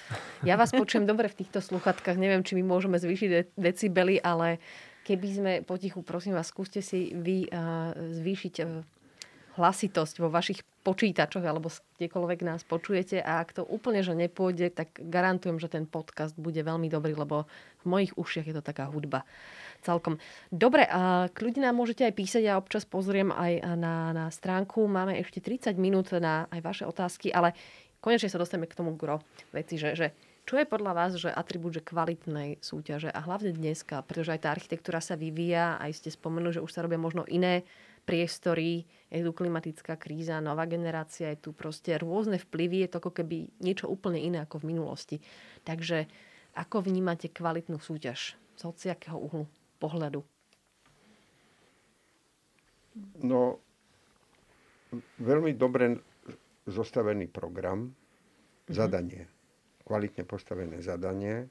ja vás počujem dobre v týchto sluchatkách, neviem, či my môžeme zvýšiť de- decibely, ale keby sme potichu, prosím vás, skúste si vy uh, zvýšiť uh, hlasitosť vo vašich počítačoch alebo kdekoľvek nás počujete a ak to úplne že nepôjde, tak garantujem, že ten podcast bude veľmi dobrý, lebo v mojich ušiach je to taká hudba. Celkom. Dobre, a kľudne nám môžete aj písať, ja občas pozriem aj na, na stránku. Máme ešte 30 minút na aj vaše otázky, ale konečne sa dostaneme k tomu gro veci, že, že čo je podľa vás, že atribút že kvalitnej súťaže a hlavne dneska, pretože aj tá architektúra sa vyvíja, aj ste spomenuli, že už sa robia možno iné priestory, je tu klimatická kríza, nová generácia, je tu proste rôzne vplyvy, je to ako keby niečo úplne iné ako v minulosti. Takže ako vnímate kvalitnú súťaž z hociakého uhlu pohľadu? No, veľmi dobre zostavený program, mm-hmm. zadanie, kvalitne postavené zadanie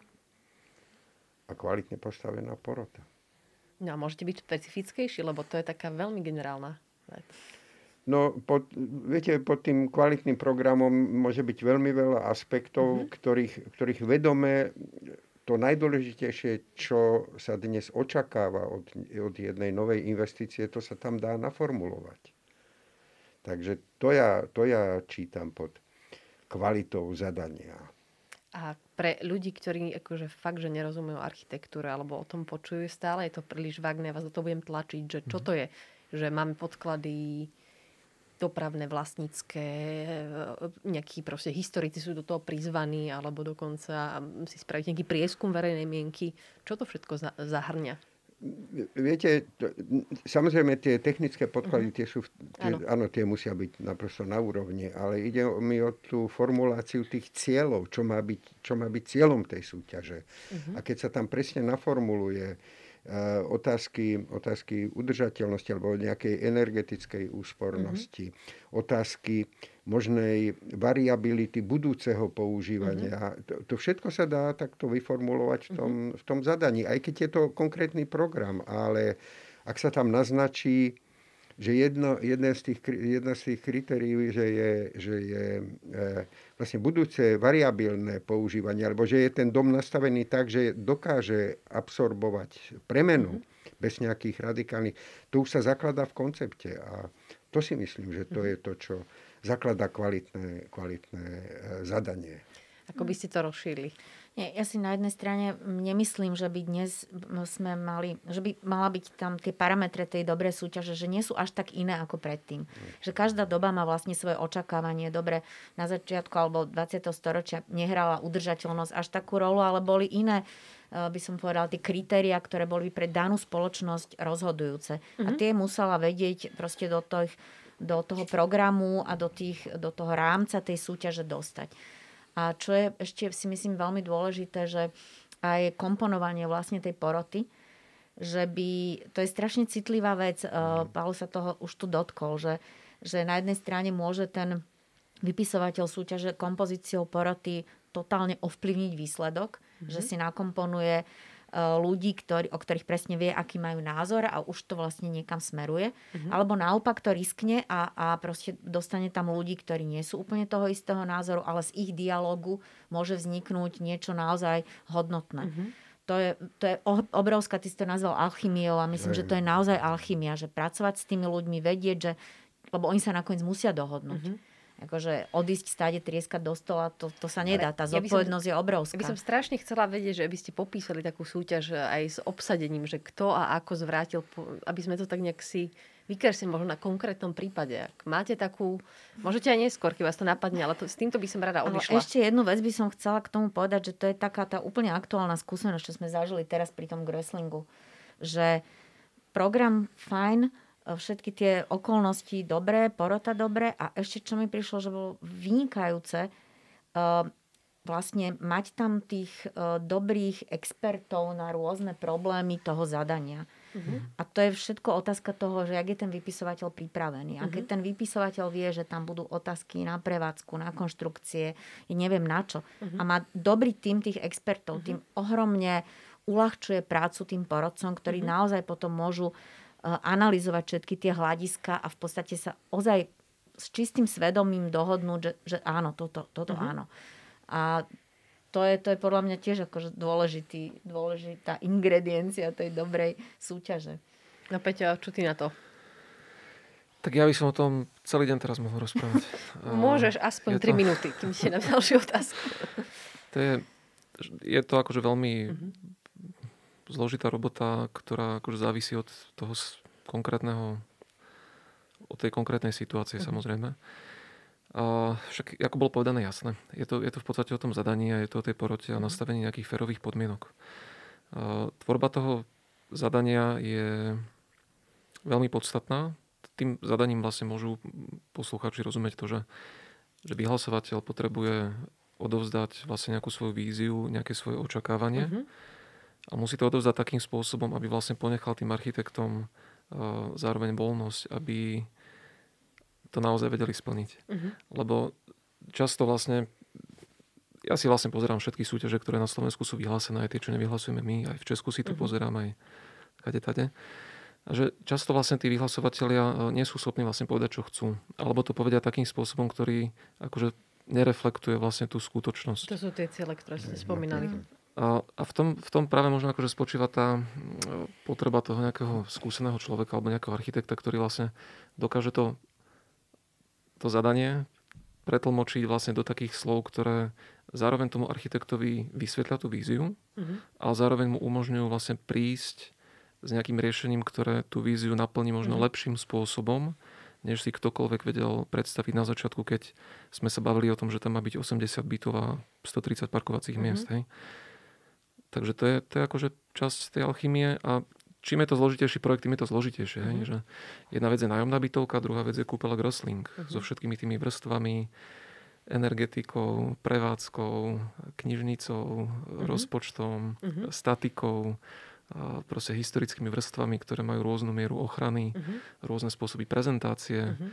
a kvalitne postavená porota. No a môžete byť špecifickejší, lebo to je taká veľmi generálna vec. No, pod, viete, pod tým kvalitným programom môže byť veľmi veľa aspektov, mm-hmm. ktorých, ktorých vedome to najdôležitejšie, čo sa dnes očakáva od, od jednej novej investície, to sa tam dá naformulovať. Takže to ja, to ja čítam pod kvalitou zadania. A pre ľudí, ktorí akože fakt, že nerozumejú architektúre alebo o tom počujú stále, je to príliš vágne, vás do toho budem tlačiť, že čo to je, že máme podklady dopravné, vlastnícke, nejakí proste historici sú do toho prizvaní, alebo dokonca si spraviť nejaký prieskum verejnej mienky. Čo to všetko zahrňa? Viete, to, samozrejme tie technické podklady, tie sú, tie, áno. áno, tie musia byť naprosto na úrovni, ale ide mi o tú formuláciu tých cieľov, čo má byť, čo má byť cieľom tej súťaže. Uh-huh. A keď sa tam presne naformuluje, otázky, otázky udržateľnosti alebo nejakej energetickej úspornosti, mm-hmm. otázky možnej variability budúceho používania. Mm-hmm. To, to všetko sa dá takto vyformulovať v tom, mm-hmm. v tom zadaní, aj keď je to konkrétny program, ale ak sa tam naznačí že jedno, jedné z tých, jedna z tých kritérií, že je, že je e, vlastne budúce variabilné používanie, alebo že je ten dom nastavený tak, že dokáže absorbovať premenu mm-hmm. bez nejakých radikálnych, to už sa zakladá v koncepte a to si myslím, že to mm-hmm. je to, čo zakladá kvalitné, kvalitné e, zadanie. Ako by ste to rozšírili? Nie, ja si na jednej strane nemyslím, že by dnes sme mali, že by mala byť tam tie parametre tej dobrej súťaže, že nie sú až tak iné ako predtým. Že každá doba má vlastne svoje očakávanie. Dobre, na začiatku alebo 20. storočia nehrala udržateľnosť až takú rolu, ale boli iné eh, by som povedala, tie kritéria, ktoré boli pre danú spoločnosť rozhodujúce. Mm-hmm. A mhm. tie musela vedieť proste do, tých, do toho programu a do, tých, do toho rámca tej súťaže dostať. A čo je ešte si myslím veľmi dôležité, že aj komponovanie vlastne tej poroty, že by, to je strašne citlivá vec, mm. Paolo sa toho už tu dotkol, že, že na jednej strane môže ten vypisovateľ súťaže kompozíciou poroty totálne ovplyvniť výsledok, mm-hmm. že si nakomponuje E, ľudí, ktorý, o ktorých presne vie, aký majú názor a už to vlastne niekam smeruje. Mm-hmm. Alebo naopak to riskne a, a proste dostane tam ľudí, ktorí nie sú úplne toho istého názoru, ale z ich dialogu môže vzniknúť niečo naozaj hodnotné. Mm-hmm. To je, to je obrovská, ty si to nazval alchymiou a myslím, Aj. že to je naozaj alchymia, že pracovať s tými ľuďmi, vedieť, že, lebo oni sa nakoniec musia dohodnúť. Mm-hmm akože odísť stáde trieskať do stola, to, to sa nedá. Tá zodpovednosť ja som, je obrovská. Ja by som strašne chcela vedieť, že aby ste popísali takú súťaž aj s obsadením, že kto a ako zvrátil, aby sme to tak nejak si vykresli možno na konkrétnom prípade. Ak máte takú, môžete aj neskôr, keď vás to napadne, ale to, s týmto by som rada odišla. Ale ešte jednu vec by som chcela k tomu povedať, že to je taká tá úplne aktuálna skúsenosť, čo sme zažili teraz pri tom Gröslingu. Že program fajn, všetky tie okolnosti dobré, porota dobré a ešte čo mi prišlo, že bolo vynikajúce, vlastne mať tam tých dobrých expertov na rôzne problémy toho zadania. Uh-huh. A to je všetko otázka toho, že jak je ten vypisovateľ pripravený. A keď uh-huh. ten vypisovateľ vie, že tam budú otázky na prevádzku, na konštrukcie, neviem na čo, uh-huh. a má dobrý tým tých expertov, uh-huh. tým ohromne uľahčuje prácu tým porodcom, ktorí uh-huh. naozaj potom môžu Eh, analyzovať všetky tie hľadiska a v podstate sa ozaj s čistým svedomím dohodnúť, že, že áno, toto, toto uh-huh. áno. A to je, to je podľa mňa tiež akože dôležitý, dôležitá ingrediencia tej dobrej súťaže. No Peťa, čo ty na to? Tak ja by som o tom celý deň teraz mohol rozprávať. [LAUGHS] Môžeš aspoň 3 to... minúty, kým si na ďalšiu otázku. [LAUGHS] To je, je to akože veľmi mm-hmm. Zložitá robota, ktorá akože závisí od toho konkrétneho, od tej konkrétnej situácie mm-hmm. samozrejme. A však, ako bolo povedané, jasné. Je to, je to v podstate o tom zadaní a je to o tej porote a mhm. nastavení nejakých férových podmienok. A tvorba toho zadania je veľmi podstatná. Tým zadaním vlastne môžu poslucháči rozumieť to, že, že vyhlasovateľ potrebuje odovzdať vlastne nejakú svoju víziu, nejaké svoje očakávanie. Mm-hmm. A musí to odovzdať takým spôsobom, aby vlastne ponechal tým architektom uh, zároveň voľnosť, aby to naozaj vedeli splniť. Uh-huh. Lebo často vlastne, ja si vlastne pozerám všetky súťaže, ktoré na Slovensku sú vyhlásené, aj tie, čo nevyhlasujeme my, aj v Česku si to uh-huh. pozerám, aj kade tade. A že často vlastne tí vyhlasovateľia e, nie sú schopní vlastne povedať, čo chcú. Alebo to povedia takým spôsobom, ktorý akože nereflektuje vlastne tú skutočnosť. To sú tie ciele, ktoré ste spomínali. A, a v, tom, v tom práve možno akože spočíva tá potreba toho nejakého skúseného človeka alebo nejakého architekta, ktorý vlastne dokáže to to zadanie pretlmočiť vlastne do takých slov, ktoré zároveň tomu architektovi vysvetľa tú víziu, mm-hmm. ale zároveň mu umožňujú vlastne prísť s nejakým riešením, ktoré tú víziu naplní možno mm-hmm. lepším spôsobom, než si ktokoľvek vedel predstaviť na začiatku, keď sme sa bavili o tom, že tam má byť 80 bytov a 130 parkovacích mm-hmm. miest. Hej. Takže to je, to je akože časť tej alchymie a čím je to zložitejší projekt, tým je to zložitejšie. Mm-hmm. Hej? Že jedna vec je nájomná bytovka, druhá vec je kúpela Grosling mm-hmm. so všetkými tými vrstvami, energetikou, prevádzkou, knižnicou, mm-hmm. rozpočtom, mm-hmm. statikou, proste historickými vrstvami, ktoré majú rôznu mieru ochrany, mm-hmm. rôzne spôsoby prezentácie mm-hmm.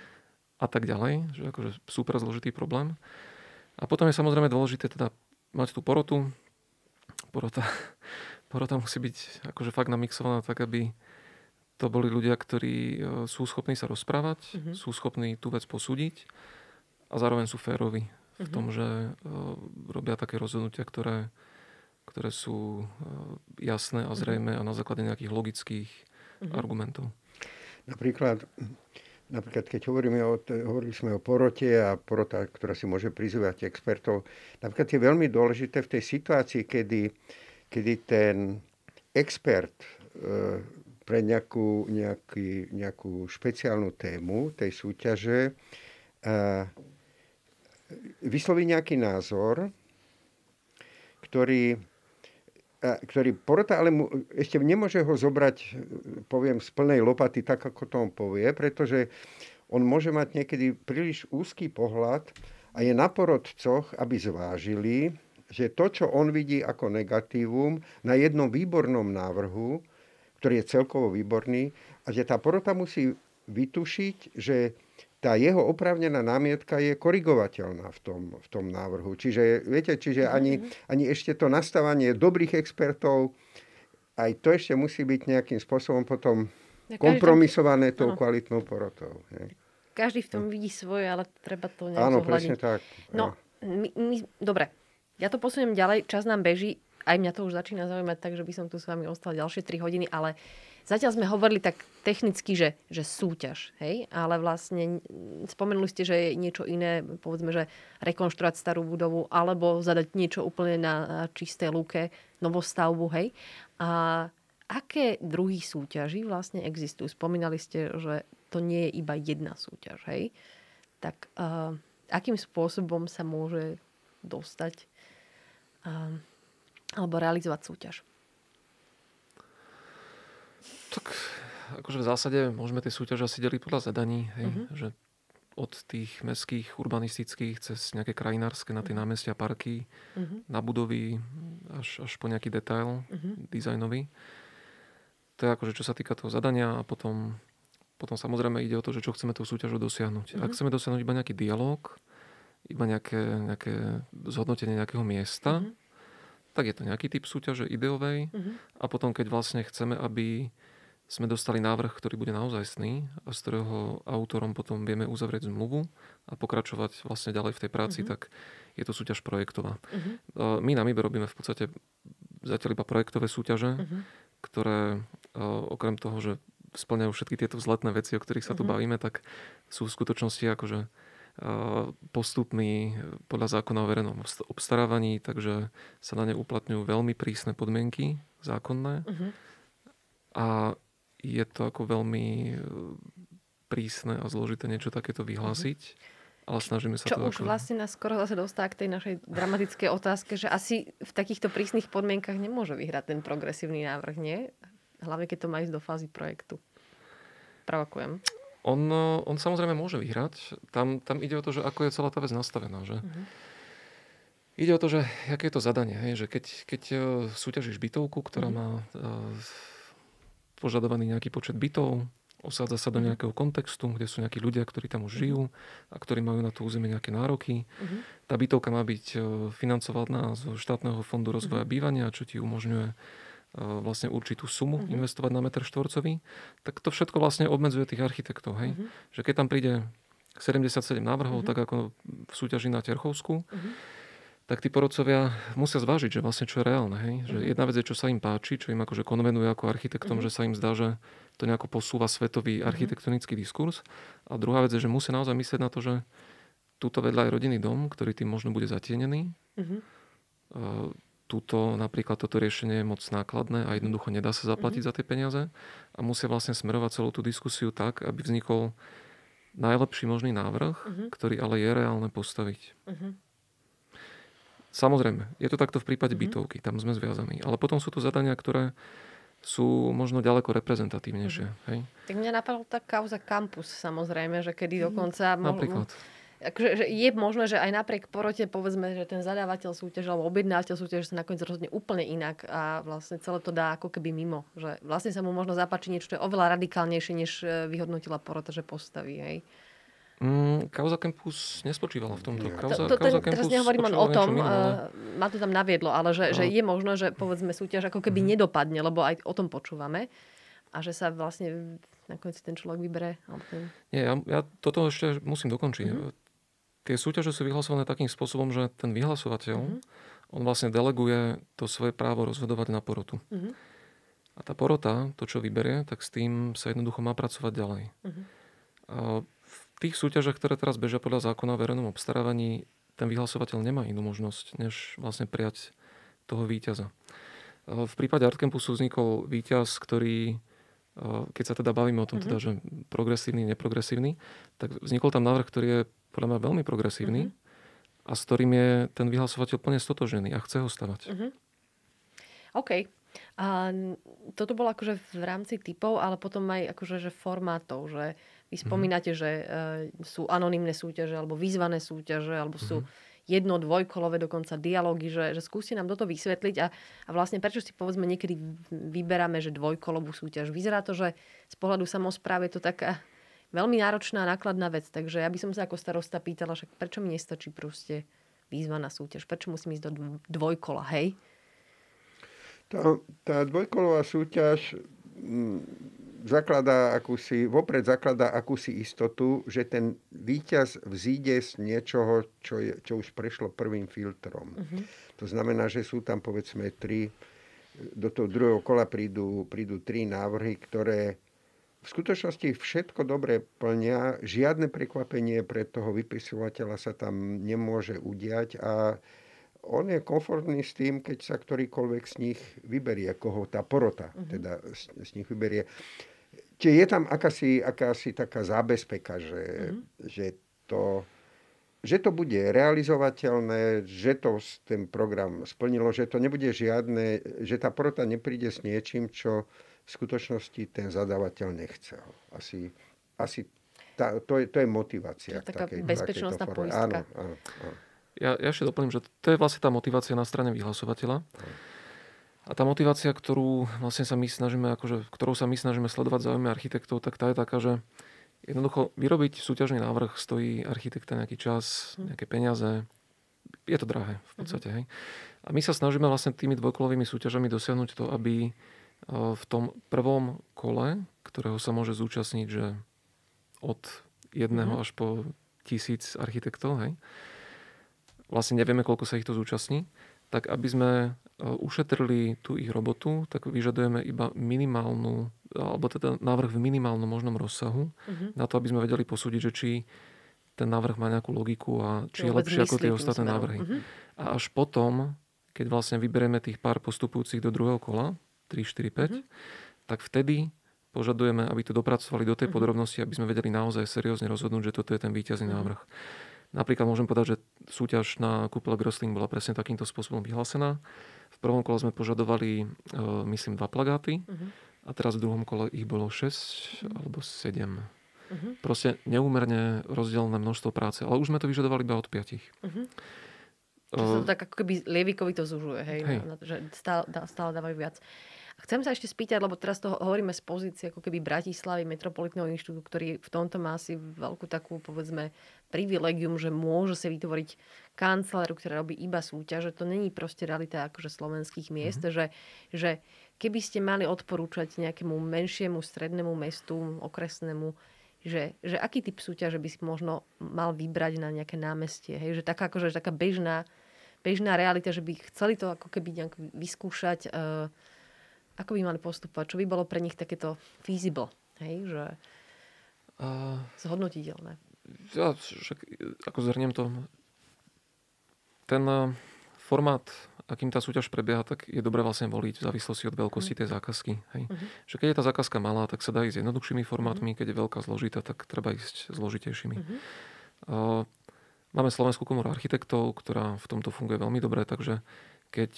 a tak ďalej. Že akože super zložitý problém. A potom je samozrejme dôležité teda mať tú porotu. Porota [LAUGHS] porota musí byť akože fakt namixovaná tak, aby to boli ľudia, ktorí e, sú schopní sa rozprávať, mm-hmm. sú schopní tú vec posúdiť a zároveň sú férovi mm-hmm. v mhm. tom, že uh, robia také rozhodnutia, ktoré, ktoré sú uh, jasné a mhm. zrejme mm-hmm. a na základe nejakých logických mm-hmm. argumentov. Napríklad, napríklad keď hovoríme o, hovorili sme o porote a porota, ktorá si môže prizývať expertov, napríklad je veľmi dôležité v tej situácii, kedy kedy ten expert e, pre nejakú, nejaký, nejakú špeciálnu tému tej súťaže e, vysloví nejaký názor, ktorý, ktorý porota, ale mu, ešte nemôže ho zobrať, poviem, z plnej lopaty, tak ako to on povie, pretože on môže mať niekedy príliš úzky pohľad a je na porodcoch, aby zvážili, že to, čo on vidí ako negatívum na jednom výbornom návrhu, ktorý je celkovo výborný, a že tá porota musí vytušiť, že tá jeho oprávnená námietka je korigovateľná v tom, v tom návrhu. Čiže, viete, čiže ani, mhm. ani ešte to nastavanie dobrých expertov, aj to ešte musí byť nejakým spôsobom potom ja, kompromisované tou kvalitnou porotou. Hej. Každý v tom vidí svoje, ale treba to nejak Áno, presne tak. No, my, my, dobre, ja to posuniem ďalej, čas nám beží, aj mňa to už začína zaujímať, takže by som tu s vami ostala ďalšie 3 hodiny, ale zatiaľ sme hovorili tak technicky, že, že súťaž, hej? ale vlastne spomenuli ste, že je niečo iné, povedzme, že rekonštruovať starú budovu, alebo zadať niečo úplne na čisté lúke, novostavbu, hej? A aké druhy súťaží vlastne existujú? Spomínali ste, že to nie je iba jedna súťaž, hej? Tak uh, akým spôsobom sa môže dostať alebo realizovať súťaž? Tak akože v zásade môžeme tie súťaže asi deliť podľa zadaní. Hej? Uh-huh. Že od tých mestských, urbanistických, cez nejaké krajinárske na tie mhm. námestia, parky, uh-huh. na budovy, až, až po nejaký detail uh-huh. dizajnový. To je akože čo sa týka toho zadania a potom, potom samozrejme ide o to, že čo chceme tou súťažou dosiahnuť. Uh-huh. Ak chceme dosiahnuť iba nejaký dialog, iba nejaké, nejaké zhodnotenie nejakého miesta, mm-hmm. tak je to nejaký typ súťaže ideovej. Mm-hmm. A potom, keď vlastne chceme, aby sme dostali návrh, ktorý bude naozajstný a z ktorého autorom potom vieme uzavrieť zmluvu a pokračovať vlastne ďalej v tej práci, mm-hmm. tak je to súťaž projektová. Mm-hmm. My na MIBE robíme v podstate zatiaľ iba projektové súťaže, mm-hmm. ktoré okrem toho, že splňajú všetky tieto vzletné veci, o ktorých sa tu mm-hmm. bavíme, tak sú v skutočnosti akože postupmi podľa zákona o verejnom obstarávaní, takže sa na ne uplatňujú veľmi prísne podmienky zákonné. Uh-huh. A je to ako veľmi prísne a zložité niečo takéto vyhlásiť. Uh-huh. Ale snažíme sa Čo to už ako... vlastne nás skoro zase dostá k tej našej dramatickej otázke, že asi v takýchto prísnych podmienkach nemôže vyhrať ten progresívny návrh, nie? Hlavne, keď to má ísť do fázy projektu. Provokujem. On, on samozrejme môže vyhrať. Tam, tam ide o to, že ako je celá tá vec nastavená. Že? Uh-huh. Ide o to, že aké je to zadanie. Hej? Že keď, keď e, súťažíš bytovku, ktorá uh-huh. má uh, požadovaný nejaký počet bytov, osádza sa do mhm. nejakého kontextu, kde sú nejakí ľudia, ktorí tam už mhm. žijú a ktorí majú na to územie nejaké nároky. Uh-huh. Tá bytovka má byť e, financovaná zo štátneho fondu rozvoja uh-huh. bývania, čo ti umožňuje e, vlastne určitú sumu uh-huh. investovať na meter štvorcový, tak to všetko vlastne obmedzuje tých architektov. Hej? Uh-huh. Že keď tam príde 77 návrhov, uh-huh. tak ako v súťaži na Terchovsku, uh-huh tak tí porodcovia musia zvážiť, že vlastne čo je reálne. Hej? Že mhm. jedna vec je, čo sa im páči, čo im akože konvenuje ako architektom, uh-huh. že sa im zdá, že to nejako posúva svetový uh-huh. architektonický diskurs. A druhá vec je, že musia naozaj myslieť na to, že túto vedľa je rodinný dom, ktorý tým možno bude zatienený. Uh-huh. Uh, túto napríklad toto riešenie je moc nákladné a jednoducho nedá sa zaplatiť uh-huh. za tie peniaze. A musia vlastne smerovať celú tú diskusiu tak, aby vznikol najlepší možný návrh, uh-huh. ktorý ale je reálne postaviť. Uh-huh. Samozrejme, je to takto v prípade mm-hmm. bytovky, tam sme zviazaní. Ale potom sú tu zadania, ktoré sú možno ďaleko reprezentatívnejšie. Mm-hmm. Hej? Tak mňa napadla tá kauza Campus, samozrejme, že kedy mhm. dokonca... Mm, napríklad. Akože, že je možné, že aj napriek porote, povedzme, že ten zadávateľ súťaže alebo objednávateľ súťaže sa nakoniec rozhodne úplne inak a vlastne celé to dá ako keby mimo. Že vlastne sa mu možno zapáči niečo, čo je oveľa radikálnejšie, než e, vyhodnotila porota, že postaví. Hej. Mm, kauza Campus nespočívala v tomto. Kauza, to, to, kauza Campus teraz nehovorím len o tom, uh, ma to tam naviedlo, ale že, no. že je možné, že povedzme súťaž ako keby mm. nedopadne, lebo aj o tom počúvame a že sa vlastne nakoniec ten človek vybere. Ten... Nie, ja, ja toto ešte musím dokončiť. Mm-hmm. Tie súťaže sú vyhlasované takým spôsobom, že ten vyhlasovateľ, mm-hmm. on vlastne deleguje to svoje právo rozhodovať na porotu. Mm-hmm. A tá porota, to čo vyberie, tak s tým sa jednoducho má pracovať ďalej. Mm-hmm. A tých súťažiach, ktoré teraz bežia podľa zákona o verejnom obstarávaní, ten vyhlasovateľ nemá inú možnosť, než vlastne prijať toho víťaza. V prípade Art Campusu vznikol víťaz, ktorý, keď sa teda bavíme o tom, mm-hmm. teda, že progresívny, neprogresívny, tak vznikol tam návrh, ktorý je podľa mňa veľmi progresívny mm-hmm. a s ktorým je ten vyhlasovateľ plne stotožený a chce ho stavať. Mm-hmm. OK. A toto bolo akože v rámci typov, ale potom aj akože že formátov, že vy spomínate, mm. že uh, sú anonimné súťaže, alebo výzvané súťaže, alebo sú mm. jedno, dvojkolové dokonca dialógy, že, že skúste nám toto vysvetliť a, a vlastne prečo si povedzme niekedy vyberáme, že dvojkolovú súťaž. Vyzerá to, že z pohľadu samozprávy je to taká veľmi náročná nákladná vec, takže ja by som sa ako starosta pýtala, však prečo mi nestačí proste výzvaná súťaž, prečo musím ísť do dvojkola, hej? Tá, tá dvojkolová súťaž zakladá akúsi, vopred zakladá akúsi istotu, že ten víťaz vzíde z niečoho, čo, je, čo už prešlo prvým filtrom. Uh-huh. To znamená, že sú tam povedzme tri, do toho druhého kola prídu, prídu tri návrhy, ktoré v skutočnosti všetko dobre plnia, žiadne prekvapenie pre toho vypisovateľa sa tam nemôže udiať a on je komfortný s tým, keď sa ktorýkoľvek z nich vyberie, koho tá porota uh-huh. teda z, z nich vyberie. Čiže je tam akási, akási taká zábezpeka, že, mm-hmm. že, to, že to bude realizovateľné, že to ten program splnilo, že to nebude žiadne, že tá porota nepríde s niečím, čo v skutočnosti ten zadávateľ nechcel. Asi, asi tá, to, je, to je motivácia. To je taká takej, bezpečnostná poistka. Áno, áno, áno. Ja, ja ešte doplním, že to je vlastne tá motivácia na strane vyhlasovateľa. A tá motivácia, ktorú vlastne sa my snažíme, akože, ktorou sa my snažíme sledovať záujmy architektov, tak tá je taká, že jednoducho vyrobiť súťažný návrh stojí architekta nejaký čas, nejaké peniaze. Je to drahé v podstate. Hej. A my sa snažíme vlastne tými dvojkolovými súťažami dosiahnuť to, aby v tom prvom kole, ktorého sa môže zúčastniť, že od jedného mm-hmm. až po tisíc architektov, hej, vlastne nevieme, koľko sa ich to zúčastní, tak aby sme ušetrili tú ich robotu, tak vyžadujeme iba minimálnu, alebo teda návrh v minimálnom možnom rozsahu, uh-huh. na to, aby sme vedeli posúdiť, že či ten návrh má nejakú logiku a či je lepšie ako tie ostatné návrhy. Uh-huh. A až potom, keď vlastne vyberieme tých pár postupujúcich do druhého kola, 3, 4, 5, uh-huh. tak vtedy požadujeme, aby to dopracovali do tej uh-huh. podrobnosti, aby sme vedeli naozaj seriózne rozhodnúť, že toto je ten víťazný uh-huh. návrh. Napríklad môžem povedať, že súťaž na kúpele Grosling bola presne takýmto spôsobom vyhlásená. V prvom kole sme požadovali, e, myslím, dva plagáty uh-huh. a teraz v druhom kole ich bolo 6 uh-huh. alebo 7. Uh-huh. Proste neúmerne rozdielne množstvo práce. Ale už sme to vyžadovali iba od piatich. Uh-huh. Čiže to tak ako keby Lievikovi to zužuje, hej? hej. Že stále, stále dávajú viac. Chcem sa ešte spýtať, lebo teraz to hovoríme z pozície ako keby Bratislavy, Metropolitného inštitútu, ktorý v tomto má asi veľkú takú, povedzme, privilegium, že môže si vytvoriť kanceláru, ktorá robí iba súťaže. To není proste realita akože slovenských miest, mm-hmm. že, že keby ste mali odporúčať nejakému menšiemu strednému mestu, okresnému, že, že aký typ súťaže by si možno mal vybrať na nejaké námestie. Hej? Že taká, akože, taká bežná, bežná realita, že by chceli to ako keby nejak vyskúšať. Uh, ako by mali postupovať? Čo by bolo pre nich takéto feasible? Hej, že uh, zhodnotiteľné. Ja však, ako zhrniem to, ten uh, formát, akým tá súťaž prebieha, tak je dobre vlastne voliť v závislosti od veľkosti mm. tej zákazky. Hej. Uh-huh. Že keď je tá zákazka malá, tak sa dá ísť jednoduchšími formátmi, uh-huh. keď je veľká zložitá, tak treba ísť zložitejšími. Uh-huh. Uh, máme Slovenskú komoru architektov, ktorá v tomto funguje veľmi dobre, takže keď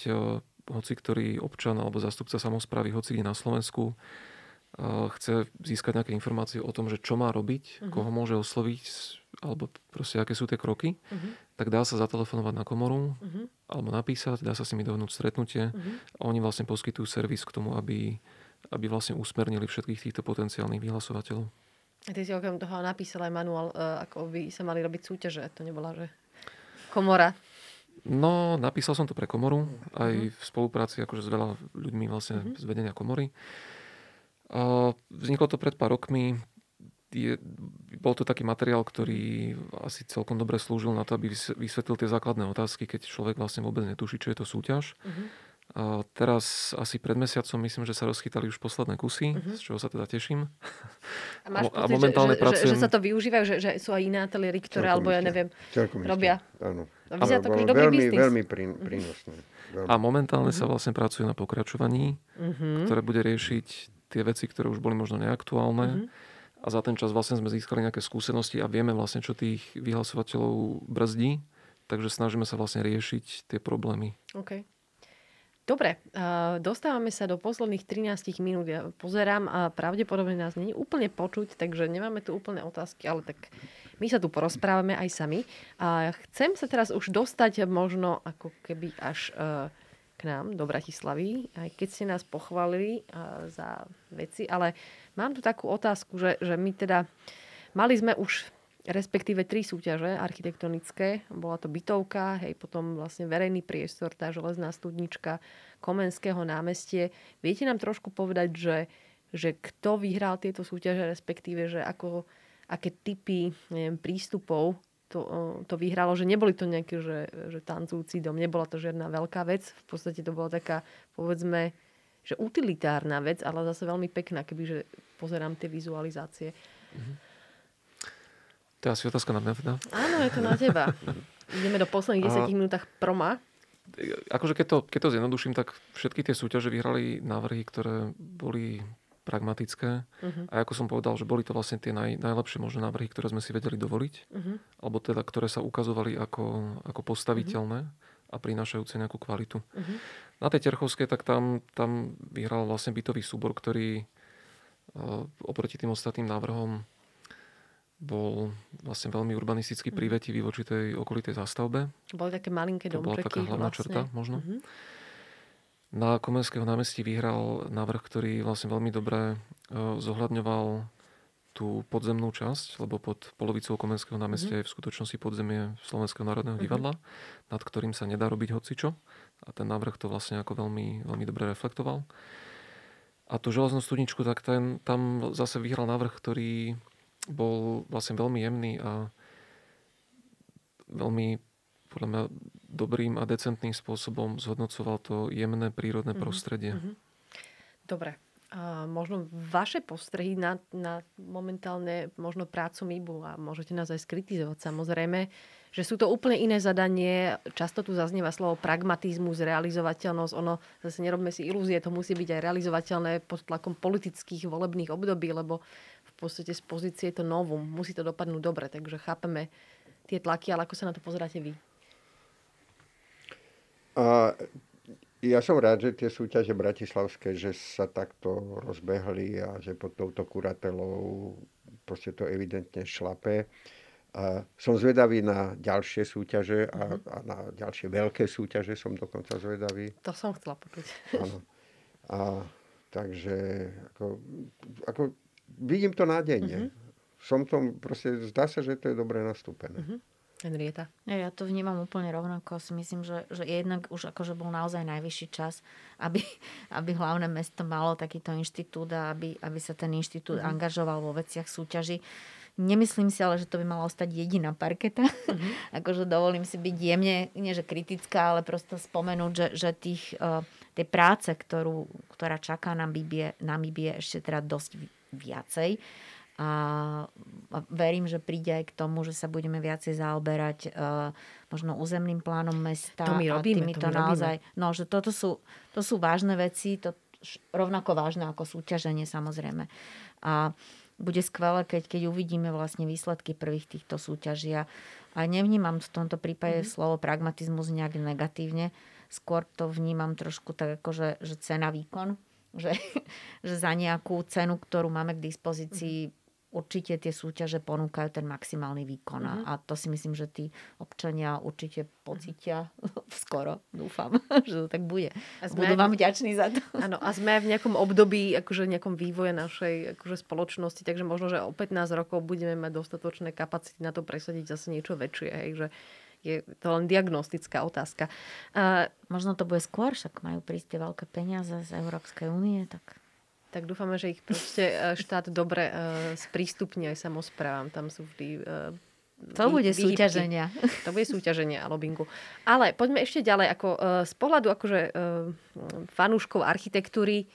hoci ktorý občan alebo zástupca samozprávy, hoci kde na Slovensku, chce získať nejaké informácie o tom, že čo má robiť, uh-huh. koho môže osloviť, alebo proste aké sú tie kroky, uh-huh. tak dá sa zatelefonovať na komoru, uh-huh. alebo napísať, dá sa s nimi dohodnúť stretnutie uh-huh. a oni vlastne poskytujú servis k tomu, aby, aby vlastne usmernili všetkých týchto potenciálnych vyhlasovateľov. A ty si okrem toho napísal aj manuál, e, ako by sa mali robiť súťaže. To nebola, že komora No, napísal som to pre komoru, aj v spolupráci akože s veľa ľuďmi vlastne uh-huh. z vedenia komory. Vzniklo to pred pár rokmi. Je, bol to taký materiál, ktorý asi celkom dobre slúžil na to, aby vysvetlil tie základné otázky, keď človek vlastne vôbec netuší, čo je to súťaž. Uh-huh. A teraz asi pred mesiacom myslím, že sa rozchytali už posledné kusy, uh-huh. z čoho sa teda teším. A máš pocit, a momentálne že, pracujem... že, že sa to využívajú, že, že sú aj iné ateliéry, ktoré, alebo ja neviem, robia. Áno. Vyzerá to dobrý veľmi, biznis. veľmi mhm. prínosné. Veľmi. A momentálne uh-huh. sa vlastne pracuje na pokračovaní, uh-huh. ktoré bude riešiť tie veci, ktoré už boli možno neaktuálne. Uh-huh. A za ten čas vlastne sme získali nejaké skúsenosti a vieme vlastne, čo tých vyhlasovateľov brzdí. Takže snažíme sa vlastne riešiť tie problémy. Okay. Dobre, dostávame sa do posledných 13 minút. Ja pozerám a pravdepodobne nás je úplne počuť, takže nemáme tu úplne otázky, ale tak my sa tu porozprávame aj sami. A chcem sa teraz už dostať možno ako keby až e, k nám do Bratislavy, aj keď ste nás pochválili e, za veci, ale mám tu takú otázku, že, že my teda mali sme už respektíve tri súťaže architektonické. Bola to bytovka, hej, potom vlastne verejný priestor, tá železná studnička Komenského námestie. Viete nám trošku povedať, že, že kto vyhral tieto súťaže, respektíve, že ako, aké typy neviem, prístupov to, to vyhralo, že neboli to nejaké, že, že tancujúci dom, nebola to žiadna veľká vec. V podstate to bola taká, povedzme, že utilitárna vec, ale zase veľmi pekná, kebyže pozerám tie vizualizácie. Mm-hmm. To je asi otázka na mňa teda. Áno, je to na teba. Ideme do posledných 10 minútach proma. Akože keď to, keď to zjednoduším, tak všetky tie súťaže vyhrali návrhy, ktoré boli pragmatické. Uh-huh. A ako som povedal, že boli to vlastne tie naj, najlepšie možné návrhy, ktoré sme si vedeli dovoliť. Uh-huh. Alebo teda, ktoré sa ukazovali ako, ako postaviteľné uh-huh. a prinášajúce nejakú kvalitu. Uh-huh. Na tej Terchovskej, tak tam, tam vyhral vlastne bytový súbor, ktorý uh, oproti tým ostatným návrhom bol vlastne veľmi urbanisticky privetivý voči tej okolitej zástavbe. Boli také malinké domčeky. To bola taká hlavná vlastne. črta možno. Uh-huh. Na Komenského námestí vyhral návrh, ktorý vlastne veľmi dobre uh, zohľadňoval tú podzemnú časť, lebo pod polovicou Komenského námestia uh-huh. je v skutočnosti podzemie Slovenského národného divadla, uh-huh. nad ktorým sa nedá robiť hocičo. A ten návrh to vlastne ako veľmi, veľmi dobre reflektoval. A tú železnú studničku, tak ten, tam zase vyhral návrh, ktorý bol vlastne veľmi jemný a veľmi podľa mňa dobrým a decentným spôsobom zhodnocoval to jemné prírodné mm-hmm. prostredie. Mm-hmm. Dobre. A možno vaše postrehy na, na momentálne možno prácu MIBu a môžete nás aj skritizovať samozrejme, že sú to úplne iné zadanie. Často tu zaznieva slovo pragmatizmus, realizovateľnosť. Ono, zase nerobme si ilúzie, to musí byť aj realizovateľné pod tlakom politických volebných období, lebo v podstate z pozície je to novum. Musí to dopadnúť dobre, takže chápeme tie tlaky, ale ako sa na to pozeráte vy? A ja som rád, že tie súťaže bratislavské, že sa takto rozbehli a že pod touto kuratelou proste to evidentne šlape. A som zvedavý na ďalšie súťaže a, mhm. a na ďalšie veľké súťaže som dokonca zvedavý. To som chcela počuť. Áno. A takže ako, ako vidím to nádejne. Mm-hmm. Som tom, proste zdá sa, že to je dobre nastúpené. Mm-hmm. Henrieta? Ja, to vnímam úplne rovnako. Si myslím, že, že jednak už akože bol naozaj najvyšší čas, aby, [LAUGHS] aby hlavné mesto malo takýto inštitút a aby, aby sa ten inštitút mm-hmm. angažoval vo veciach súťaži. Nemyslím si ale, že to by mala ostať jediná parketa. Mm-hmm. [LAUGHS] akože dovolím si byť jemne, nie že kritická, ale prosto spomenúť, že, že tých, uh, tej práce, ktorú, ktorá čaká na Bibie, na Bibie ešte teda dosť viacej a verím, že príde aj k tomu, že sa budeme viacej zaoberať uh, možno územným plánom mesta to my robíme, a týmito to my naozaj. Robíme. No, že toto sú, to sú vážne veci, to rovnako vážne ako súťaženie samozrejme. A bude skvelé, keď, keď uvidíme vlastne výsledky prvých týchto súťaží. A, nevnímam v tomto prípade mm-hmm. slovo pragmatizmus nejak negatívne. Skôr to vnímam trošku tak ako, že, že cena výkon. Že, [LAUGHS] že za nejakú cenu, ktorú máme k dispozícii, určite tie súťaže ponúkajú ten maximálny výkon. Mm-hmm. A to si myslím, že tí občania určite pocitia mm-hmm. [LAUGHS] skoro, dúfam, [LAUGHS] že to tak bude. A Budú vám vďační za to. Áno, a sme v nejakom období, akože nejakom vývoje našej akože spoločnosti, takže možno, že o 15 rokov budeme mať dostatočné kapacity na to presadiť zase niečo väčšie. Hej, že je to len diagnostická otázka. Uh, Možno to bude skôr, však majú prísť tie veľké peniaze z Európskej únie, tak tak dúfame, že ich proste e, štát dobre uh, sprístupní aj samozprávam. Tam sú vždy uh, to bude výhybky. súťaženia. [LAUGHS] To bude súťaženie a lobbingu. Ale poďme ešte ďalej. Ako, z pohľadu akože, fanúškov architektúry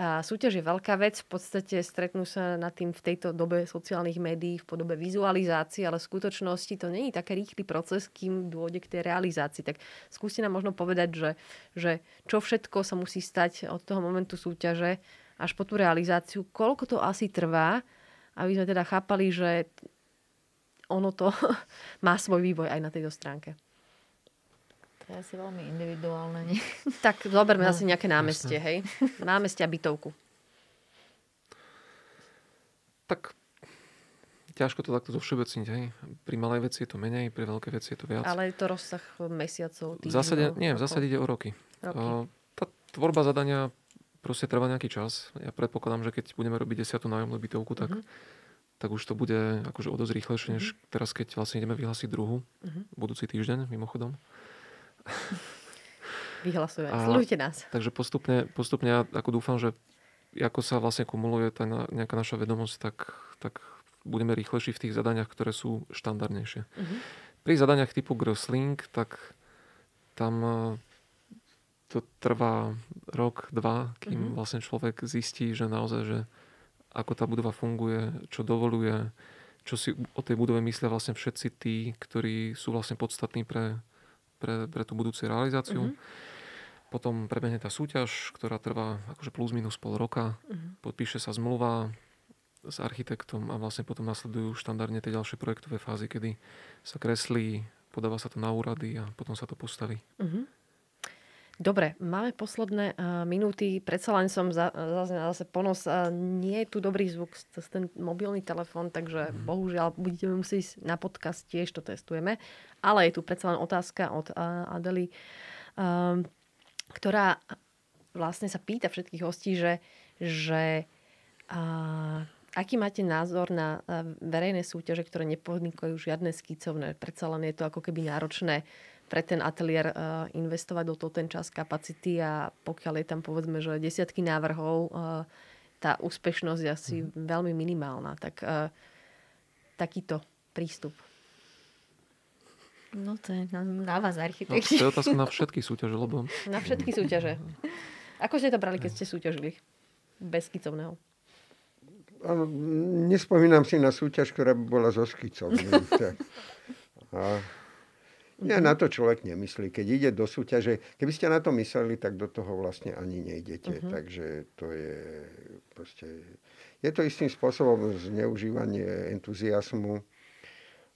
a súťaž je veľká vec. V podstate stretnú sa nad tým v tejto dobe sociálnych médií v podobe vizualizácie, ale v skutočnosti to není taký rýchly proces, kým dôjde k tej realizácii. Tak skúste nám možno povedať, že, že čo všetko sa musí stať od toho momentu súťaže, až po tú realizáciu, koľko to asi trvá, aby sme teda chápali, že ono to [LAUGHS] má svoj vývoj aj na tejto stránke. To je asi veľmi individuálne. Nie? [LAUGHS] Tak zoberme no, asi nejaké námestie, hej? [LAUGHS] Námestie a bytovku. Tak ťažko to takto zovšeobecniť, hej. Pri malej veci je to menej, pri veľkej veci je to viac. Ale je to rozsah mesiacov, týždňov? V zásade, nie, v zásade ide o roky. roky. Tá tvorba zadania proste trvá nejaký čas. Ja predpokladám, že keď budeme robiť desiatú nájomnú bytovku, tak, uh-huh. tak už to bude akože o dosť rýchlejšie, než uh-huh. teraz, keď vlastne ideme vyhlásiť druhú, uh-huh. budúci týždeň, mimochodom. [LAUGHS] Vyhlasujeme. Sledujte nás. Takže postupne, postupne ja ako dúfam, že ako sa vlastne kumuluje tá nejaká naša vedomosť, tak, tak budeme rýchlejší v tých zadaniach, ktoré sú štandardnejšie. Uh-huh. Pri zadaniach typu Grossling, tak tam to trvá rok, dva, kým mm-hmm. vlastne človek zistí, že naozaj, že ako tá budova funguje, čo dovoluje, čo si o tej budove myslia vlastne všetci tí, ktorí sú vlastne podstatní pre, pre, pre tú budúcu realizáciu. Mm-hmm. Potom prebehne tá súťaž, ktorá trvá akože plus minus pol roka. Mm-hmm. Podpíše sa zmluva s architektom a vlastne potom nasledujú štandardne tie ďalšie projektové fázy, kedy sa kreslí, podáva sa to na úrady a potom sa to postaví. Mm-hmm. Dobre, máme posledné uh, minúty. Predsa len som za, zase, zase ponos. Uh, nie je tu dobrý zvuk cez ten mobilný telefón, takže mm. bohužiaľ budete musieť ísť na podcast, tiež to testujeme. Ale je tu predsa len otázka od uh, Adely, uh, ktorá vlastne sa pýta všetkých hostí, že, že uh, aký máte názor na verejné súťaže, ktoré nepodnikajú žiadne skicovné. Predsa len je to ako keby náročné pre ten ateliér uh, investovať do toho ten čas, kapacity a pokiaľ je tam povedzme, že desiatky návrhov, uh, tá úspešnosť je asi mm. veľmi minimálna. Tak uh, takýto prístup. No to je na, na vás, architekti. No, to je otázka na [LAUGHS] všetky súťaže, lebo... Na všetky súťaže. Ako ste to brali, keď ste súťažili? Bez skicovného. Áno, nespomínam si na súťaž, ktorá by bola so skicom. [LAUGHS] A nie, na to človek nemyslí. Keď ide do súťaže, keby ste na to mysleli, tak do toho vlastne ani nejdete. Uh-huh. Takže to je proste... Je to istým spôsobom zneužívanie entuziasmu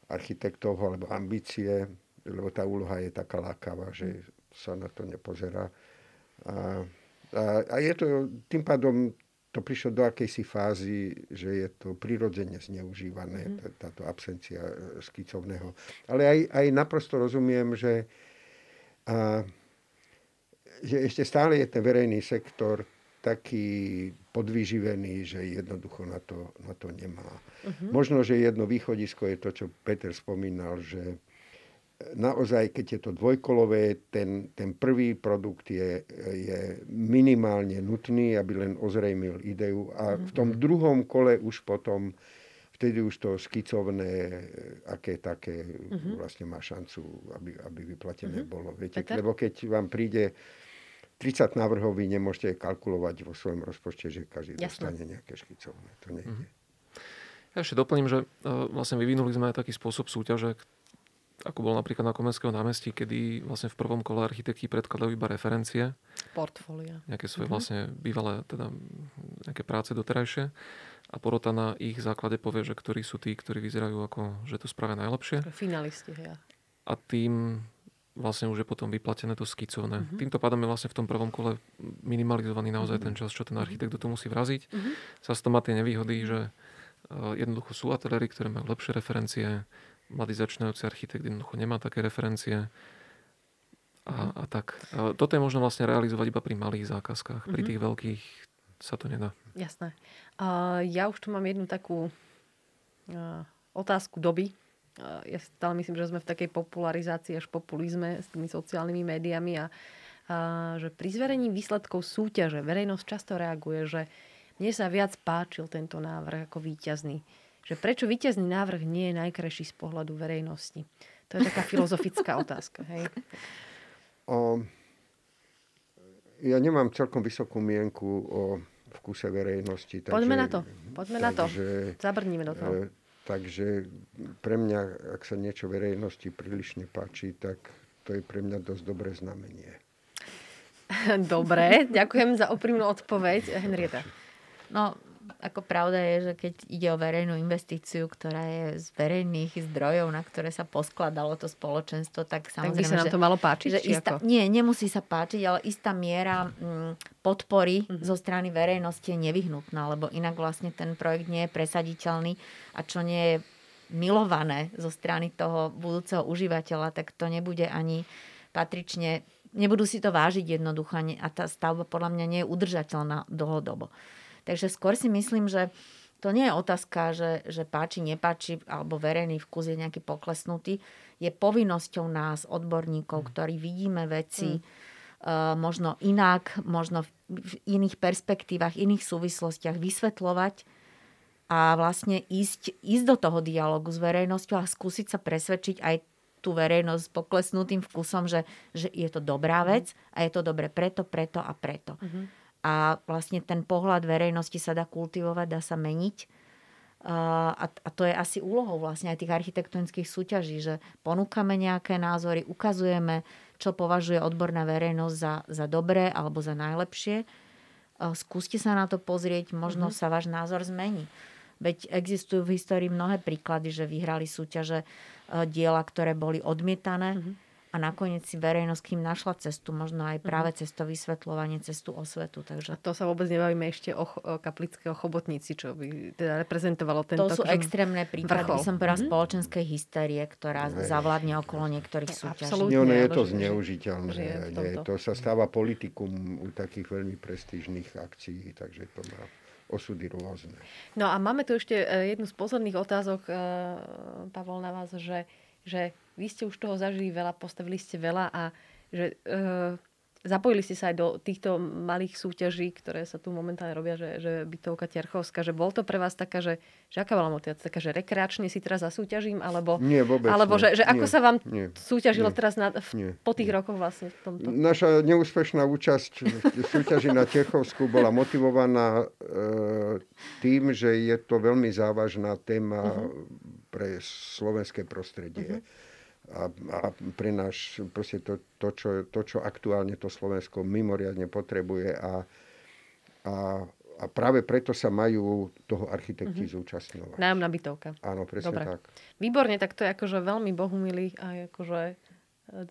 architektov alebo ambície, lebo tá úloha je taká lákavá, že sa na to nepozerá. A, a, a je to tým pádom to prišlo do akejsi fázy, že je to prirodzene zneužívané, mm. táto absencia e, skicovného. Ale aj, aj naprosto rozumiem, že, a, že ešte stále je ten verejný sektor taký podvyživený, že jednoducho na to, na to nemá. Uh-huh. Možno, že jedno východisko je to, čo Peter spomínal, že naozaj, keď je to dvojkolové, ten, ten prvý produkt je, je minimálne nutný, aby len ozrejmil ideu a v tom mhm. druhom kole už potom vtedy už to skicovné, aké také uh-huh. vlastne má šancu, aby, aby vyplatené uh-huh. bolo. Viete, lebo keď vám príde 30 návrhov, vy nemôžete kalkulovať vo svojom rozpočte, že každý Jasne. dostane nejaké škicovné. To nejde. Uh-huh. Ja ešte doplním, že uh, vlastne vyvinuli sme aj taký spôsob súťaže, ako bol napríklad na Komenského námestí, kedy vlastne v prvom kole architekti predkladajú iba referencie. Portfólia. Nejaké svoje uh-huh. vlastne bývalé, teda nejaké práce doterajšie. A porota na ich základe povie, že ktorí sú tí, ktorí vyzerajú ako, že to spravia najlepšie. Finalisti, ja. A tým vlastne už je potom vyplatené to skicovné. Uh-huh. Týmto pádom je vlastne v tom prvom kole minimalizovaný naozaj uh-huh. ten čas, čo ten architekt do toho musí vraziť. Uh-huh. Zase to má tie nevýhody, že uh, jednoducho sú ateliéry, ktoré majú lepšie referencie, mladý začínajúci architekt jednoducho nemá také referencie. A, a tak. A toto je možno vlastne realizovať iba pri malých zákazkách. Pri mhm. tých veľkých sa to nedá. Jasné. Uh, ja už tu mám jednu takú uh, otázku doby. Uh, ja stále myslím, že sme v takej popularizácii až populizme s tými sociálnymi médiami a uh, že pri zverení výsledkov súťaže verejnosť často reaguje, že mne sa viac páčil tento návrh ako víťazný že prečo víťazný návrh nie je najkrajší z pohľadu verejnosti. To je taká filozofická [LAUGHS] otázka. Hej? O, ja nemám celkom vysokú mienku o vkuse verejnosti. Takže, Poďme na to. Poďme takže, na to. Zabrníme do toho. E, takže pre mňa, ak sa niečo verejnosti príliš nepáči, tak to je pre mňa dosť dobré znamenie. [LAUGHS] Dobre, ďakujem za úprimnú odpoveď. Henrieta. No, ako pravda je, že keď ide o verejnú investíciu, ktorá je z verejných zdrojov, na ktoré sa poskladalo to spoločenstvo, tak samozrejme, tak by sa nám to malo páčiť? Že istá, nie, nemusí sa páčiť, ale istá miera m, mm, podpory mm-hmm. zo strany verejnosti je nevyhnutná, lebo inak vlastne ten projekt nie je presaditeľný a čo nie je milované zo strany toho budúceho užívateľa, tak to nebude ani patrične, nebudú si to vážiť jednoducho a tá stavba podľa mňa nie je udržateľná dlhodobo. Takže skôr si myslím, že to nie je otázka, že, že páči, nepáči, alebo verejný vkus je nejaký poklesnutý. Je povinnosťou nás, odborníkov, mm. ktorí vidíme veci mm. uh, možno inak, možno v iných perspektívach, iných súvislostiach vysvetľovať a vlastne ísť, ísť do toho dialogu s verejnosťou a skúsiť sa presvedčiť aj tú verejnosť s poklesnutým vkusom, že, že je to dobrá mm. vec a je to dobre preto, preto a preto. Mm-hmm a vlastne ten pohľad verejnosti sa dá kultivovať, dá sa meniť. A, a to je asi úlohou vlastne aj tých architektonických súťaží, že ponúkame nejaké názory, ukazujeme, čo považuje odborná verejnosť za, za dobré alebo za najlepšie. Skúste sa na to pozrieť, možno mm-hmm. sa váš názor zmení. Veď existujú v histórii mnohé príklady, že vyhrali súťaže diela, ktoré boli odmietané. Mm-hmm a nakoniec si verejnosť kým našla cestu, možno aj práve mhm. cez to vysvetľovanie, cestu osvetu. Takže... A to sa vôbec nebavíme ešte o, o kaplického chobotnici, čo by teda reprezentovalo tento To sú extrémne prípady, vrchol. som povedala, mm-hmm. spoločenskej hysterie, ktorá Hej. zavládne okolo niektorých súťaží. Absolutne. Nie, je to zneužiteľné. Nie, to sa stáva politikum u takých veľmi prestížnych akcií, takže to má osudy rôzne. No a máme tu ešte e, jednu z posledných otázok, e, Pavol, na vás, že, že vy ste už toho zažili veľa, postavili ste veľa a že, uh, zapojili ste sa aj do týchto malých súťaží, ktoré sa tu momentálne robia, že, že bytovka Tiarchovská, že bol to pre vás taká, že, že aká bola motivácia? Taká, že rekreačne si teraz zasúťažím? Alebo, nie, vôbec alebo nie. že, že ako nie, sa vám nie, súťažilo nie, teraz na, v, nie, po tých nie. rokoch vlastne v tomto? Naša neúspešná účasť v súťaži na Tiechovsku bola motivovaná e, tým, že je to veľmi závažná téma uh-huh. pre slovenské prostredie. Uh-huh a, a pre náš proste to, to, čo, to, čo aktuálne to Slovensko mimoriadne potrebuje a, a, a práve preto sa majú toho architekti mm-hmm. zúčastňovať. Nájomná bytovka. Áno, presne Dobre. tak. Výborne, tak to je akože veľmi bohumilý a akože e,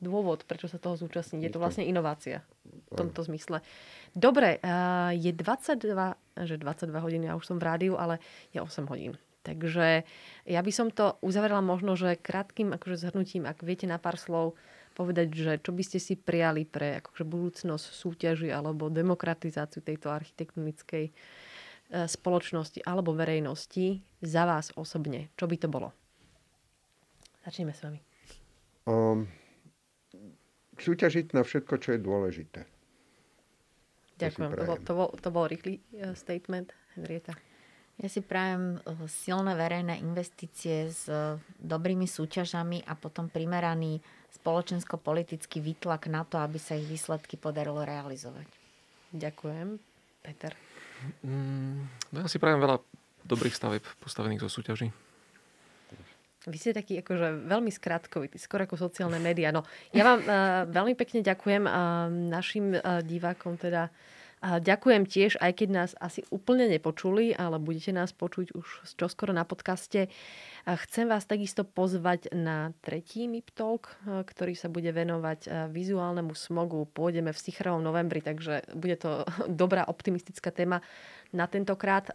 dôvod, prečo sa toho zúčastniť. Je to vlastne inovácia v tomto zmysle. Dobre, je 22, že 22 hodín, ja už som v rádiu, ale je 8 hodín. Takže ja by som to uzavrela možno, že krátkým akože zhrnutím, ak viete na pár slov povedať, že čo by ste si prijali pre akože budúcnosť súťaži alebo demokratizáciu tejto architektonickej e, spoločnosti alebo verejnosti za vás osobne. Čo by to bolo? Začneme s vami. Um, súťažiť na všetko, čo je dôležité. Ďakujem. To, bol, to, bol, to bol rýchly e, statement, Henrieta. Ja si prajem eh, silné verejné investície s eh, dobrými súťažami a potom primeraný spoločensko-politický výtlak na to, aby sa ich výsledky podarilo realizovať. Ďakujem. Peter. Mm, ja si prajem veľa dobrých staveb postavených zo súťaží. Vy ste taký akože veľmi skrátkovitý, skoro ako sociálne médiá. No, ja vám uh, veľmi pekne ďakujem uh, našim uh, divákom teda a ďakujem tiež, aj keď nás asi úplne nepočuli, ale budete nás počuť už čoskoro na podcaste. Chcem vás takisto pozvať na tretí MIP Talk, ktorý sa bude venovať vizuálnemu smogu. Pôjdeme v Sichrovom novembri, takže bude to [LAUGHS] dobrá optimistická téma na tentokrát.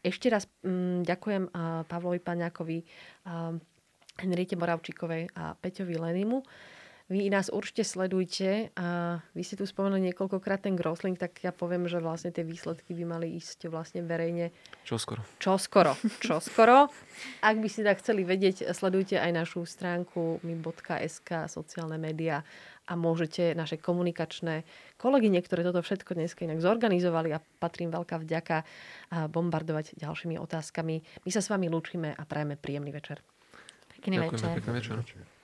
Ešte raz mm, ďakujem Pavlovi Paňákovi, Henriete Moravčíkovej a Peťovi Lenimu. Vy nás určite sledujte a vy ste tu spomenuli niekoľkokrát ten Grosling, tak ja poviem, že vlastne tie výsledky by mali ísť vlastne verejne. Čo skoro? Čo skoro. [LAUGHS] Čo skoro. Ak by ste tak chceli vedieť, sledujte aj našu stránku mi.sk, sociálne médiá a môžete naše komunikačné kolegyne, ktoré toto všetko dnes inak zorganizovali a patrím veľká vďaka a bombardovať ďalšími otázkami. My sa s vami lúčime a prajeme príjemný večer. Pekný Ďakujeme, večer. Pekný večer.